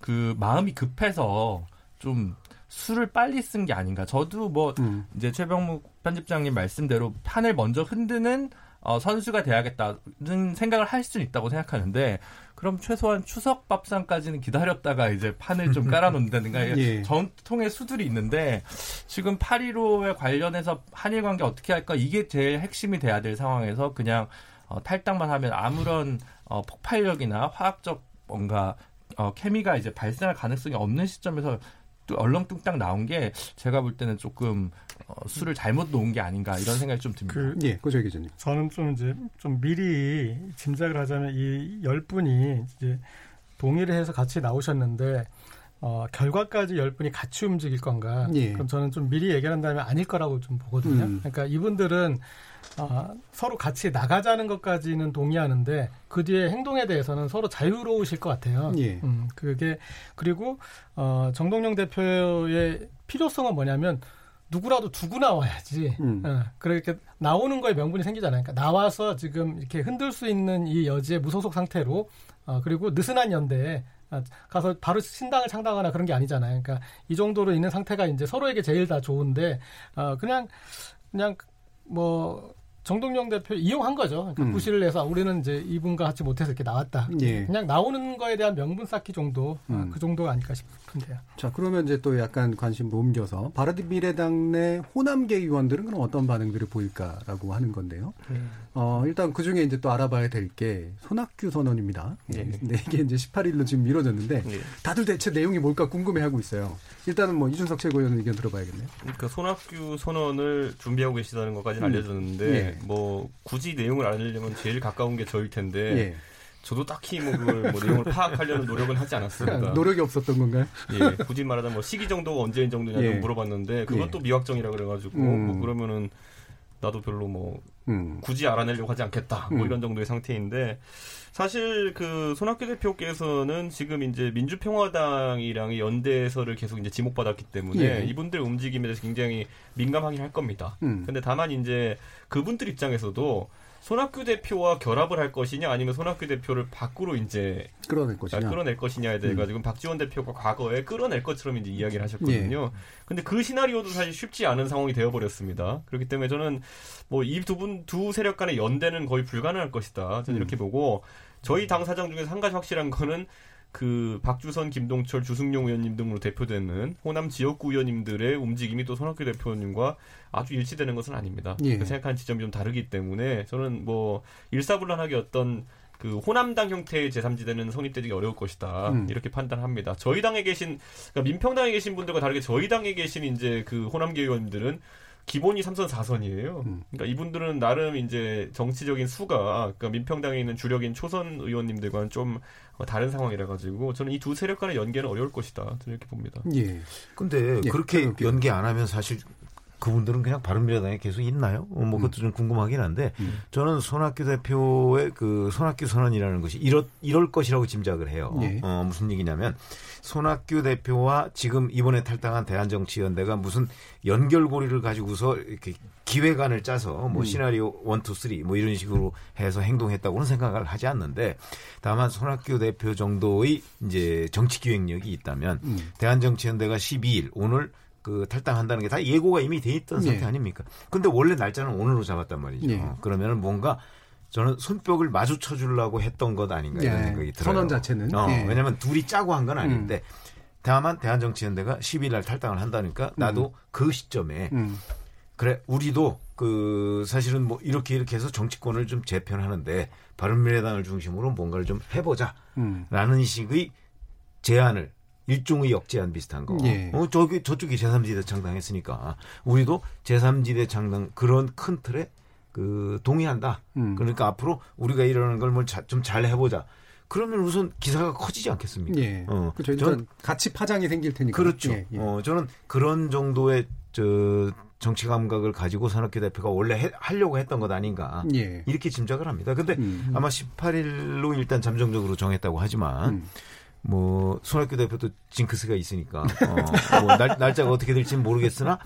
[SPEAKER 8] 그 마음이 급해서 좀 술을 빨리 쓴 게 아닌가 저도 뭐
[SPEAKER 2] 음.
[SPEAKER 8] 이제 최병묵 편집장님 말씀대로 판을 먼저 흔드는 어, 선수가 돼야겠다는 생각을 할 수는 있다고 생각하는데 그럼 최소한 추석 밥상까지는 기다렸다가 이제 판을 좀 깔아놓는다든가
[SPEAKER 2] 예.
[SPEAKER 8] 전통의 수들이 있는데 지금 8.15에 관련해서 한일 관계 어떻게 할까 이게 제일 핵심이 돼야 될 상황에서 그냥 어, 탈당만 하면 아무런 어, 폭발력이나 화학적 뭔가 어, 케미가 이제 발생할 가능성이 없는 시점에서 또 얼렁뚱땅 나온 게 제가 볼 때는 조금 어, 술을 잘못 놓은 게 아닌가 이런 생각이 좀 듭니다.
[SPEAKER 5] 그
[SPEAKER 2] 예, 고조 기자님.
[SPEAKER 5] 저는 좀 이제 좀 미리 짐작을 하자면 이 열 분이 이제 동의를 해서 같이 나오셨는데 어, 결과까지 열 분이 같이 움직일 건가?
[SPEAKER 2] 예.
[SPEAKER 5] 그럼 저는 좀 미리 얘기한다면 아닐 거라고 좀 보거든요.
[SPEAKER 2] 음.
[SPEAKER 5] 그러니까 이분들은 어, 서로 같이 나가자는 것까지는 동의하는데 그 뒤에 행동에 대해서는 서로 자유로우실 것 같아요.
[SPEAKER 2] 예.
[SPEAKER 5] 음, 그게 그리고 어, 정동영 대표의 필요성은 뭐냐면 누구라도 두고 나와야지.
[SPEAKER 2] 음.
[SPEAKER 5] 어, 그렇게 나오는 거에 명분이 생기잖아요. 그러니까 나와서 지금 이렇게 흔들 수 있는 이 여지의 무소속 상태로 어, 그리고 느슨한 연대에 아, 가서 바로 신당을 창당하거나 그런 게 아니잖아요. 그러니까 이 정도로 있는 상태가 이제 서로에게 제일 다 좋은데 어, 그냥 그냥 뭐 정동영 대표 이용한 거죠. 그러니까
[SPEAKER 2] 음.
[SPEAKER 5] 구실을 내서 우리는 이제 이분과 같이 못해서 이렇게 나왔다.
[SPEAKER 2] 예.
[SPEAKER 5] 그냥 나오는 거에 대한 명분 쌓기 정도 아,
[SPEAKER 2] 음.
[SPEAKER 5] 그 정도가 아닐까 싶은데요.
[SPEAKER 2] 자, 그러면 이제 또 약간 관심을 옮겨서 바른미래당 내 호남계 의원들은 그럼 어떤 반응들을 보일까라고 하는 건데요. 어, 일단 그 중에 이제 또 알아봐야 될 게 손학규 선언입니다. 예.
[SPEAKER 6] 네.
[SPEAKER 2] 근데 이게 이제 18일로 지금 미뤄졌는데
[SPEAKER 6] 예.
[SPEAKER 2] 다들 대체 내용이 뭘까 궁금해하고 있어요. 일단은 뭐 이준석 최고위원 의견 들어봐야겠네요.
[SPEAKER 6] 그러니까 손학규 선언을 준비하고 계시다는 것까지는
[SPEAKER 2] 음.
[SPEAKER 6] 알려졌는데
[SPEAKER 2] 예.
[SPEAKER 6] 뭐 굳이 내용을 알려면 제일 가까운 게 저일 텐데
[SPEAKER 2] 예.
[SPEAKER 6] 저도 딱히 뭐 그걸 뭐 내용을 파악하려는 노력은 하지 않았습니다.
[SPEAKER 2] 노력이 없었던 건가요?
[SPEAKER 6] 예, 굳이 말하자면 뭐 시기 정도가 언제인 정도냐 좀
[SPEAKER 2] 예.
[SPEAKER 6] 물어봤는데 그건
[SPEAKER 2] 예.
[SPEAKER 6] 또 미확정이라 그래가지고
[SPEAKER 2] 음.
[SPEAKER 6] 뭐 그러면은 나도 별로 뭐
[SPEAKER 2] 음.
[SPEAKER 6] 굳이 알아내려고 하지 않겠다. 뭐
[SPEAKER 2] 음.
[SPEAKER 6] 이런 정도의 상태인데 사실 그 손학규 대표께서는 지금 이제 민주평화당이랑 연대서를 계속 이제 지목받았기 때문에
[SPEAKER 2] 예.
[SPEAKER 6] 이분들 움직임에 대해서 굉장히 민감하긴 할 겁니다.
[SPEAKER 2] 음.
[SPEAKER 6] 근데 다만 이제 그분들 입장에서도 손학규 대표와 결합을 할 것이냐 아니면 손학규 대표를 밖으로 이제
[SPEAKER 2] 끌어낼 것이냐.
[SPEAKER 6] 끌어낼 것이냐에 대해 가지고 박지원 대표가 과거에 끌어낼 것처럼 이제 이야기를 하셨거든요.
[SPEAKER 2] 예.
[SPEAKER 6] 근데 그 시나리오도 사실 쉽지 않은 상황이 되어 버렸습니다. 그렇기 때문에 저는 뭐 이 두 분두 세력 간의 연대는 거의 불가능할 것이다. 저는
[SPEAKER 2] 음.
[SPEAKER 6] 이렇게 보고 저희 당 사장 중에서 한 가지 확실한 거는 그 박주선, 김동철, 주승용 의원님 등으로 대표되는 호남 지역구 의원님들의 움직임이 또 손학규 대표님과 아주 일치되는 것은 아닙니다.
[SPEAKER 2] 예.
[SPEAKER 6] 그 생각하는 지점이 좀 다르기 때문에 저는 뭐 일사불란하게 어떤 그 호남당 형태의 제3지대는 성립되기 어려울 것이다
[SPEAKER 2] 음.
[SPEAKER 6] 이렇게 판단합니다. 저희 당에 계신 그러니까 민평당에 계신 분들과 다르게 저희 당에 계신 이제 그 호남계 의원들은 기본이 3선 4선이에요.
[SPEAKER 2] 음.
[SPEAKER 6] 그러니까 이분들은 나름 이제 정치적인 수가 그러니까 민평당에 있는 주력인 초선 의원님들과는 좀 다른 상황이라 가지고 저는 이 두 세력 간의 연계는 어려울 것이다. 저는 이렇게 봅니다.
[SPEAKER 2] 예.
[SPEAKER 4] 근데
[SPEAKER 2] 예,
[SPEAKER 4] 그렇게
[SPEAKER 2] 그렇게.
[SPEAKER 4] 연계 안 하면 사실 그분들은 그냥 바른미래당에 계속 있나요? 어, 뭐 그것도 좀 궁금하긴 한데
[SPEAKER 2] 음.
[SPEAKER 4] 저는 손학규 대표의 그 손학규 선언이라는 것이 이럴, 이럴 것이라고 짐작을 해요.
[SPEAKER 2] 예.
[SPEAKER 4] 어, 무슨 얘기냐면 손학규 대표와 지금 이번에 탈당한 대한정치연대가 무슨 연결고리를 가지고서 이렇게 기획안을 짜서 뭐
[SPEAKER 2] 음.
[SPEAKER 4] 시나리오 1, 2, 3뭐 이런 식으로 해서 행동했다고는 생각을 하지 않는데 다만 손학규 대표 정도의 이제 정치 기획력이 있다면
[SPEAKER 2] 음.
[SPEAKER 4] 대한정치연대가 12일 오늘 그 탈당한다는 게 다 예고가 이미 돼 있던 상태
[SPEAKER 2] 예.
[SPEAKER 4] 아닙니까? 근데 원래 날짜는 오늘로 잡았단 말이죠.
[SPEAKER 2] 예.
[SPEAKER 4] 그러면은 뭔가 저는 손뼉을 마주쳐 주려고 했던 것 아닌가 이런
[SPEAKER 2] 예.
[SPEAKER 4] 생각이 들어요.
[SPEAKER 2] 선언 자체는.
[SPEAKER 4] 어,
[SPEAKER 2] 예. 음.
[SPEAKER 4] 왜냐하면 둘이 짜고 한 건 아닌데 다만 대한정치연대가 10일 날 탈당을 한다니까 나도 그 시점에
[SPEAKER 2] 음.
[SPEAKER 4] 그래 우리도 그 사실은 뭐 이렇게 이렇게 해서 정치권을 좀 재편하는데 바른미래당을 중심으로 뭔가를 좀 해보자라는
[SPEAKER 2] 음.
[SPEAKER 4] 식의 제안을 일종의 역제안 비슷한 거.
[SPEAKER 2] 예.
[SPEAKER 4] 어, 저기 저쪽이 제3지대 창당했으니까 우리도 제3지대 창당 그런 큰 틀에 그 동의한다.
[SPEAKER 2] 음.
[SPEAKER 4] 그러니까 앞으로 우리가 이러는 걸뭐좀잘 해보자. 그러면 우선 기사가 커지지 않겠습니까?
[SPEAKER 2] 예.
[SPEAKER 4] 어,
[SPEAKER 2] 그렇죠.
[SPEAKER 4] 저는
[SPEAKER 2] 같이 파장이 생길 테니까.
[SPEAKER 4] 그렇죠.
[SPEAKER 2] 예, 예.
[SPEAKER 4] 어, 저는 그런 정도의 저 정치 감각을 가지고 산학교 대표가 원래 해- 하려고 했던 것 아닌가
[SPEAKER 2] 예.
[SPEAKER 4] 이렇게 짐작을 합니다. 근데
[SPEAKER 2] 음.
[SPEAKER 4] 아마 18일로 일단 잠정적으로 정했다고 하지만
[SPEAKER 2] 음.
[SPEAKER 4] 뭐 손학규 대표도 징크스가 있으니까 어, 뭐 날, 날짜가 어떻게 될지는 모르겠으나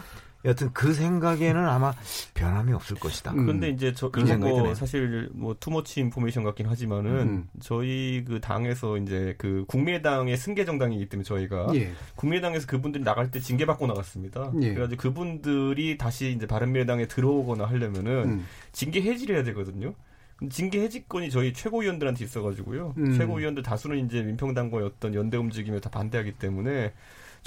[SPEAKER 4] 여하튼 그 생각에는 아마 변함이 없을 것이다.
[SPEAKER 2] 음.
[SPEAKER 6] 근데 이제 저 이거
[SPEAKER 4] 드네요.
[SPEAKER 6] 사실 뭐 투머치 인포메이션 같긴 하지만은
[SPEAKER 2] 음.
[SPEAKER 6] 저희 그 당에서 이제 그 국민의당의 승계 정당이기 때문에 저희가
[SPEAKER 2] 예.
[SPEAKER 6] 국민의당에서 그분들이 나갈 때 징계 받고 나갔습니다.
[SPEAKER 2] 예.
[SPEAKER 6] 그래가지고 그분들이 다시 이제 바른미래당에 들어오거나 하려면은
[SPEAKER 2] 음.
[SPEAKER 6] 징계 해지를 해야 되거든요. 징계 해지권이 저희 최고위원들한테 있어가지고요.
[SPEAKER 2] 음.
[SPEAKER 6] 최고위원들 다수는 이제 민평당과의 어떤 연대 움직임에 다 반대하기 때문에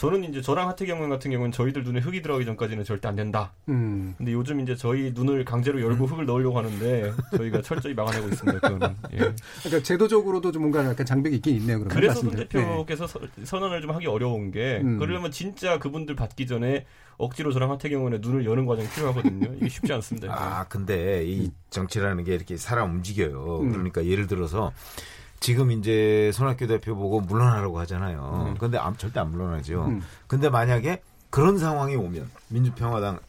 [SPEAKER 6] 저는 이제 저랑 하태경 의원 같은 경우는 저희들 눈에 흙이 들어가기 전까지는 절대 안 된다.
[SPEAKER 2] 음.
[SPEAKER 6] 근데 요즘 이제 저희 눈을 강제로 열고 흙을 넣으려고 하는데 저희가 철저히 막아내고 있습니다. 그거는. 예.
[SPEAKER 2] 그러니까 제도적으로도 좀 뭔가 약간 장벽이 있긴 있네요. 그러면
[SPEAKER 6] 그래서 손. 대표께서 서- 선언을 좀 하기 어려운 게
[SPEAKER 2] 음.
[SPEAKER 6] 그러려면 진짜 그분들 받기 전에 억지로 저랑 하태경 의원의 눈을 여는 과정이 필요하거든요. 이게 쉽지 않습니다.
[SPEAKER 4] 아, 근데 이 정치라는 게 이렇게 사람 움직여요.
[SPEAKER 2] 음.
[SPEAKER 4] 그러니까 예를 들어서 지금 이제 손학규 대표 보고 물러나라고 하잖아요.
[SPEAKER 6] 음.
[SPEAKER 4] 근데 안- 절대 안 물러나죠.
[SPEAKER 2] 음.
[SPEAKER 4] 근데 만약에 그런 상황이 오면 민주평화당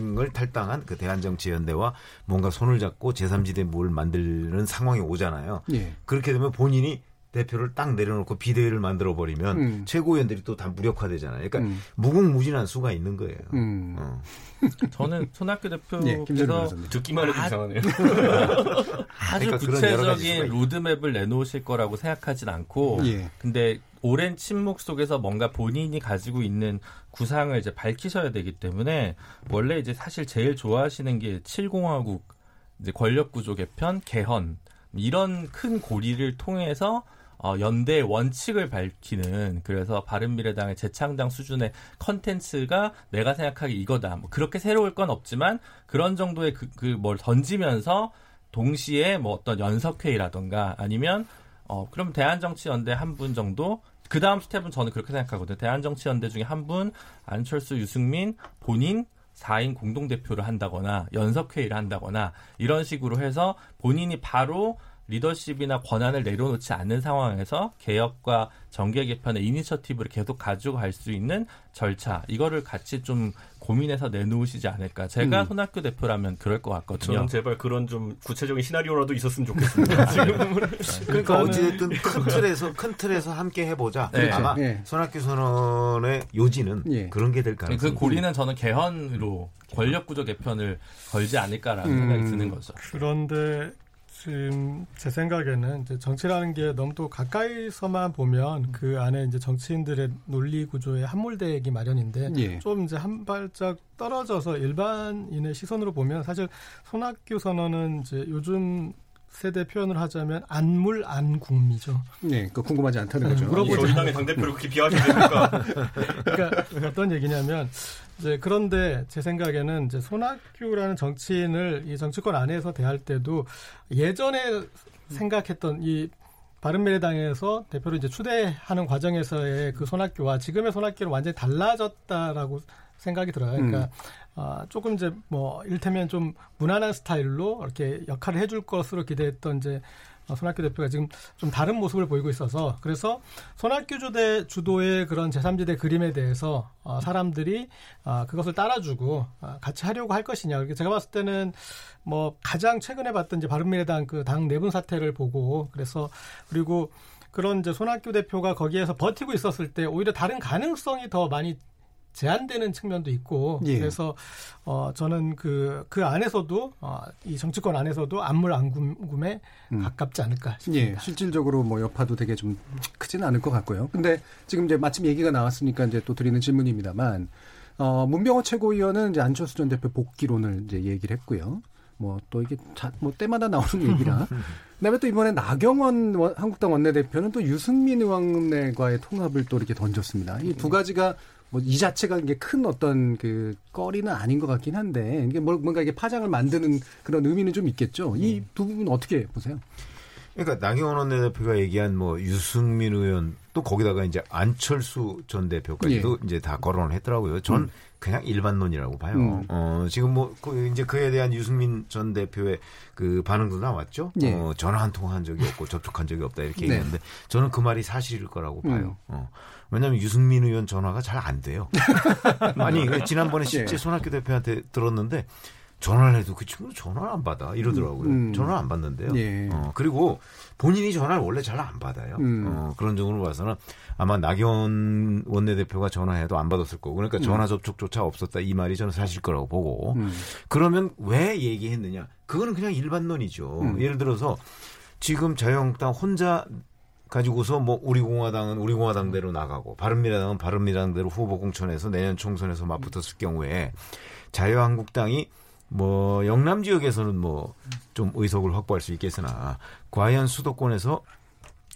[SPEAKER 4] 을 탈당한 그 대한정치연대와 뭔가 손을 잡고 제3지대 뭘 만드는 상황이 오잖아요.
[SPEAKER 2] 예.
[SPEAKER 4] 그렇게 되면 본인이 대표를 딱 내려놓고 비대위를 만들어 버리면
[SPEAKER 2] 음.
[SPEAKER 4] 최고위원들이 또 다 무력화되잖아요. 그러니까
[SPEAKER 2] 음.
[SPEAKER 4] 무궁무진한 수가 있는 거예요.
[SPEAKER 2] 음.
[SPEAKER 4] 어.
[SPEAKER 8] 저는 손학규 대표께서
[SPEAKER 2] 변호사님.
[SPEAKER 6] 듣기만 해도
[SPEAKER 8] 아,
[SPEAKER 6] 이상하네요.
[SPEAKER 8] 아주
[SPEAKER 4] 그러니까
[SPEAKER 8] 구체적인. 로드맵을 내놓으실 거라고 생각하진 않고
[SPEAKER 2] 예.
[SPEAKER 8] 근데 오랜 침묵 속에서 뭔가 본인이 가지고 있는 구상을 이제 밝히셔야 되기 때문에 원래 이제 사실 제일 좋아하시는 게 7공화국 이제 권력 구조 개편, 개헌 이런 큰 고리를 통해서 어, 연대의 원칙을 밝히는 그래서 바른미래당의 재창당 수준의 컨텐츠가 내가 생각하기 이거다. 뭐 그렇게 새로울 건 없지만 그런 정도의 그그뭘 던지면서 동시에 뭐 어떤 연석회의라던가 아니면 어 그럼 대한정치연대 한 분 정도 그 다음 스텝은 저는 그렇게 생각하거든요. 대한정치연대 중에 한 분 안철수 유승민 본인 4인 공동대표를 한다거나 연석회의를 한다거나 이런 식으로 해서 본인이 바로 리더십이나 권한을 내려놓지 않는 상황에서 개혁과 정계 개편의 이니셔티브를 계속 가지고 갈 수 있는 절차 이거를 같이 좀 고민해서 내놓으시지 않을까. 제가
[SPEAKER 2] 음.
[SPEAKER 8] 손학규 대표라면 그럴 것 같거든요.
[SPEAKER 6] 저는 제발 그런 좀 구체적인 시나리오라도 있었으면 좋겠습니다. 지금
[SPEAKER 4] 그러니까 어찌됐든 큰 틀에서 큰 틀에서 함께 해보자.
[SPEAKER 8] 네.
[SPEAKER 4] 아마
[SPEAKER 2] 네.
[SPEAKER 4] 손학규 선언의 요지는
[SPEAKER 2] 예.
[SPEAKER 4] 그런
[SPEAKER 8] 게될그
[SPEAKER 4] 가능성이
[SPEAKER 8] 고리는 저는 개헌으로 권력 구조 개편을 걸지 않을까라는
[SPEAKER 2] 음.
[SPEAKER 8] 생각이 드는 거죠.
[SPEAKER 5] 그런데 지금 제 생각에는 이제 정치라는 게 너무 또 가까이서만 보면 그 안에 이제 정치인들의 논리 구조에 함몰되기 마련인데
[SPEAKER 2] 예.
[SPEAKER 5] 좀 이제 한 발짝 떨어져서 일반인의 시선으로 보면 사실 손학규 선언은 이제 요즘 세대 표현을 하자면 안물 안국미죠.
[SPEAKER 2] 예, 그 궁금하지 않다는 거죠.
[SPEAKER 5] 물어보지
[SPEAKER 6] 저희 당의 당 대표를 그렇게 비하하셔도 됩니까?
[SPEAKER 5] 그러니까 어떤 얘기냐면 이제 그런데 제 생각에는 이제 손학규라는 정치인을 이 정치권 안에서 대할 때도 예전에 생각했던 이 바른미래당에서 대표를 이제 추대하는 과정에서의 그 손학규와 지금의 손학규는 완전히 달라졌다라고 생각이 들어요. 그러니까
[SPEAKER 2] 음.
[SPEAKER 5] 아, 조금 이제 뭐 일테면 좀 무난한 스타일로 이렇게 역할을 해줄 것으로 기대했던 이제 어, 손학규 대표가 지금 좀 다른 모습을 보이고 있어서 그래서 손학규 주대 주도의 그런 제3지대 그림에 대해서 어, 사람들이 아, 그것을 따라주고 아, 같이 하려고 할 것이냐. 그렇게 제가 봤을 때는 뭐 가장 최근에 봤던 이제 바른미래당 그 당 내분 사태를 보고 그래서 그리고 그런 이제 손학규 대표가 거기에서 버티고 있었을 때 오히려 다른 가능성이 더 많이 제한되는 측면도 있고
[SPEAKER 2] 예.
[SPEAKER 5] 그래서 어 저는 그그 안에서도 어, 이 정치권 안에서도 안물 안금에
[SPEAKER 2] 음.
[SPEAKER 5] 가깝지 않을까
[SPEAKER 2] 예,
[SPEAKER 5] 싶습니다.
[SPEAKER 2] 실질적으로 뭐 여파도 되게 좀 크지는 않을 것 같고요. 근데 지금 이제 마침 얘기가 나왔으니까 이제 또 드리는 질문입니다만, 어, 문병호 최고위원은 이제 안철수 전 대표 복귀론을 이제 얘기를 했고요. 뭐 또 이게 자, 뭐 때마다 나오는 얘기라. 그다음에 또 이번에 나경원 원- 한국당 원내대표는 또 유승민 의원과의 통합을 또 이렇게 던졌습니다. 이 두 가지가 뭐 이 자체가 이게 큰 어떤 그 거리는 아닌 것 같긴 한데 이게 뭘- 뭔가 이게 파장을 만드는 그런 의미는 좀 있겠죠. 이 두 부분 어떻게 보세요?
[SPEAKER 4] 그러니까 나경원 원내대표가 얘기한 뭐 유승민 의원 또 거기다가 이제 안철수 전 대표까지도 이제 다 거론을 했더라고요. 전
[SPEAKER 2] 음.
[SPEAKER 4] 그냥 일반론이라고 봐요.
[SPEAKER 2] 음.
[SPEAKER 4] 어, 지금 뭐 그 이제 그에 대한 유승민 전 대표의 그 반응도 나왔죠.
[SPEAKER 2] 예.
[SPEAKER 4] 어, 전화 한 통 한 적이 없고 접촉한 적이 없다 이렇게
[SPEAKER 2] 네.
[SPEAKER 4] 얘기했는데 저는 그 말이 사실일 거라고
[SPEAKER 2] 음.
[SPEAKER 4] 봐요. 어. 왜냐하면 유승민 의원 전화가 잘 안 돼요. 아니 그 지난번에 실제
[SPEAKER 2] 예.
[SPEAKER 4] 손학규 대표한테 들었는데 전화를 해도 그 친구 전화를 안 받아 이러더라고요.
[SPEAKER 2] 음.
[SPEAKER 4] 전화 안 받는데요.
[SPEAKER 2] 예.
[SPEAKER 4] 어, 그리고 본인이 전화를 원래 잘 안 받아요.
[SPEAKER 2] 음.
[SPEAKER 4] 어, 그런 점으로 봐서는 아마 나경원 원내대표가 전화해도 안 받았을 거고 그러니까 전화 접촉조차 없었다 이 말이 저는 사실 거라고 보고
[SPEAKER 2] 음.
[SPEAKER 4] 그러면 왜 얘기했느냐? 그거는 그냥 일반론이죠.
[SPEAKER 2] 음.
[SPEAKER 4] 예를 들어서 지금 자유한국당 혼자 가지고서 뭐 우리 공화당은 우리 공화당대로 나가고 바른미래당은 바른미래당대로 후보 공천에서 내년 총선에서 맞붙었을 경우에 자유한국당이 뭐 영남 지역에서는 뭐 좀 의석을 확보할 수 있겠으나 과연 수도권에서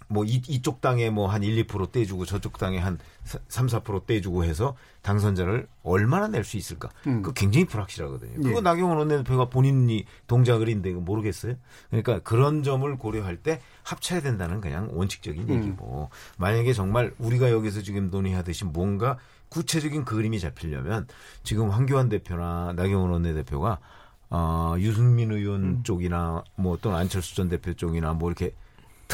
[SPEAKER 4] 뭐 이, 이쪽 당에 뭐 한 1, 2% 떼주고 저쪽 당에 한 3, 4% 떼주고 해서 당선자를 얼마나 낼 수 있을까?
[SPEAKER 2] 음.
[SPEAKER 4] 그거 굉장히 불확실하거든요.
[SPEAKER 2] 예.
[SPEAKER 4] 그거 나경원 원내대표가 본인이 동작을 인데 모르겠어요. 그러니까 그런 점을 고려할 때 합쳐야 된다는 그냥 원칙적인
[SPEAKER 2] 음.
[SPEAKER 4] 얘기고 만약에 정말 우리가 여기서 지금 논의하듯이 뭔가 구체적인 그림이 잡히려면 지금 황교안 대표나 나경원 원내대표가 어, 유승민 의원
[SPEAKER 2] 음.
[SPEAKER 4] 쪽이나 뭐 또는 안철수 전 대표 쪽이나 뭐 이렇게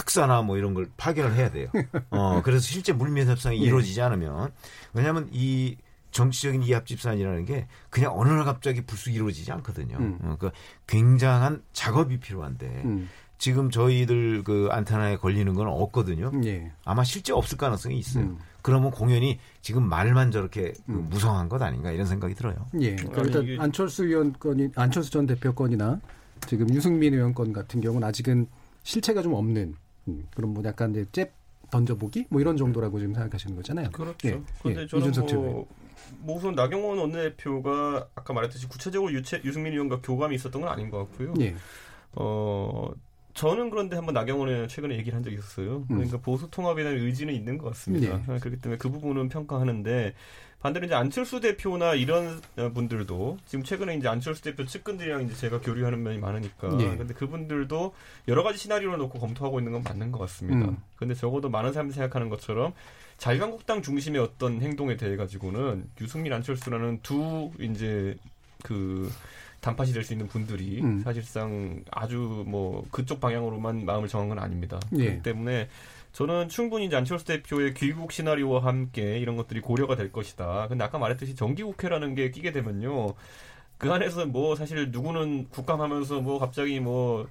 [SPEAKER 4] 특사나 뭐 이런 걸 파견을 해야 돼요. 어, 그래서 실제 물밑 협상이
[SPEAKER 2] 예.
[SPEAKER 4] 이루어지지 않으면 왜냐하면 이 정치적인 이합집산이라는 게 그냥 어느 날 갑자기 불쑥 이루어지지 않거든요.
[SPEAKER 2] 음.
[SPEAKER 4] 어, 그 굉장한 작업이 필요한데
[SPEAKER 2] 음.
[SPEAKER 4] 지금 저희들 그 안테나에 걸리는 건 없거든요.
[SPEAKER 2] 예.
[SPEAKER 4] 아마 실제 없을 가능성이 있어요.
[SPEAKER 2] 음.
[SPEAKER 4] 그러면 공연이 지금 말만 저렇게 그
[SPEAKER 2] 음.
[SPEAKER 4] 무성한 것 아닌가 이런 생각이 들어요.
[SPEAKER 2] 예. 그러니까 일단
[SPEAKER 6] 이게-
[SPEAKER 2] 안철수 의원 건이 안철수 전 대표 건이나 지금 유승민 의원 건 같은 경우는 아직은 실체가 좀 없는 음, 그런 뭐 약간 이제 잽 던져보기 뭐 이런 정도라고 지금 생각하시는 거잖아요.
[SPEAKER 6] 그렇죠.
[SPEAKER 2] 예,
[SPEAKER 6] 근데
[SPEAKER 2] 예,
[SPEAKER 6] 저는 뭐 뭐 우선 나경원 원내대표가 아까 말했듯이 구체적으로 유채, 유승민 의원과 교감이 있었던 건 아닌 것 같고요.
[SPEAKER 2] 예.
[SPEAKER 6] 어, 저는 그런데 한번 나경원 의원 최근에 얘기를 한 적이 있었어요. 그러니까 보수 통합에 대한 의지는 있는 것 같습니다.
[SPEAKER 2] 네.
[SPEAKER 6] 그렇기 때문에 그 부분은 평가하는데 반대로 이제 안철수 대표나 이런 어, 분들도 지금 최근에 이제 안철수 대표 측근들이랑 이제 제가 교류하는 면이 많으니까
[SPEAKER 2] 네.
[SPEAKER 6] 근데 그분들도 여러 가지 시나리오를 놓고 검토하고 있는 건 맞는 것 같습니다.
[SPEAKER 2] 음.
[SPEAKER 6] 근데 적어도 많은 사람들이 생각하는 것처럼 자유한국당 중심의 어떤 행동에 대해 가지고는 유승민 안철수라는 두 이제 그 단팥이 될 수 있는 분들이
[SPEAKER 2] 음.
[SPEAKER 6] 사실상 아주 뭐 그쪽 방향으로만 마음을 정한 건 아닙니다.
[SPEAKER 2] 예.
[SPEAKER 6] 그렇기 때문에 저는 충분히 이제 안철수 대표의 귀국 시나리오와 함께 이런 것들이 고려가 될 것이다. 근데 아까 말했듯이 정기국회라는 게 끼게 되면요. 그 안에서 뭐 사실 누구는 국감하면서 뭐 갑자기 뭐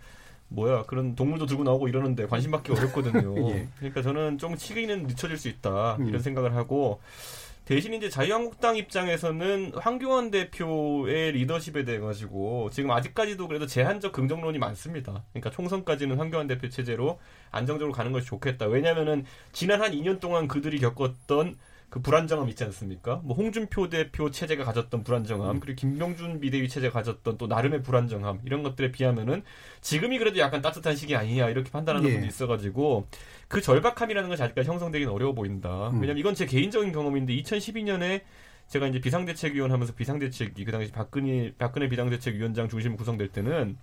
[SPEAKER 6] 뭐야 그런 동물도 들고 나오고 이러는데 관심 받기 어렵거든요.
[SPEAKER 2] 예.
[SPEAKER 6] 그러니까 저는 좀 시기는 늦춰질 수 있다
[SPEAKER 2] 음.
[SPEAKER 6] 이런 생각을 하고 대신 이제 자유한국당 입장에서는 황교안 대표의 리더십에 대해 가지고 지금 아직까지도 그래도 제한적 긍정론이 많습니다. 그러니까 총선까지는 황교안 대표 체제로 안정적으로 가는 것이 좋겠다. 왜냐하면은 지난 한 2년 동안 그들이 겪었던 그 불안정함 있지 않습니까? 뭐 홍준표 대표 체제가 가졌던 불안정함, 그리고 김병준 비대위 체제가 가졌던 또 나름의 불안정함 이런 것들에 비하면은 지금이 그래도 약간 따뜻한 시기 아니냐 이렇게 판단하는
[SPEAKER 2] 예.
[SPEAKER 6] 분도 있어가지고 그 절박함이라는 것이 아직까지 형성되기는 어려워 보인다.
[SPEAKER 2] 음.
[SPEAKER 6] 왜냐면 이건 제 개인적인 경험인데 2012년에 제가 이제 비상대책위원 하면서 비상대책이 그 당시 박근혜 박근혜 비상대책위원장 중심으로 구성될 때는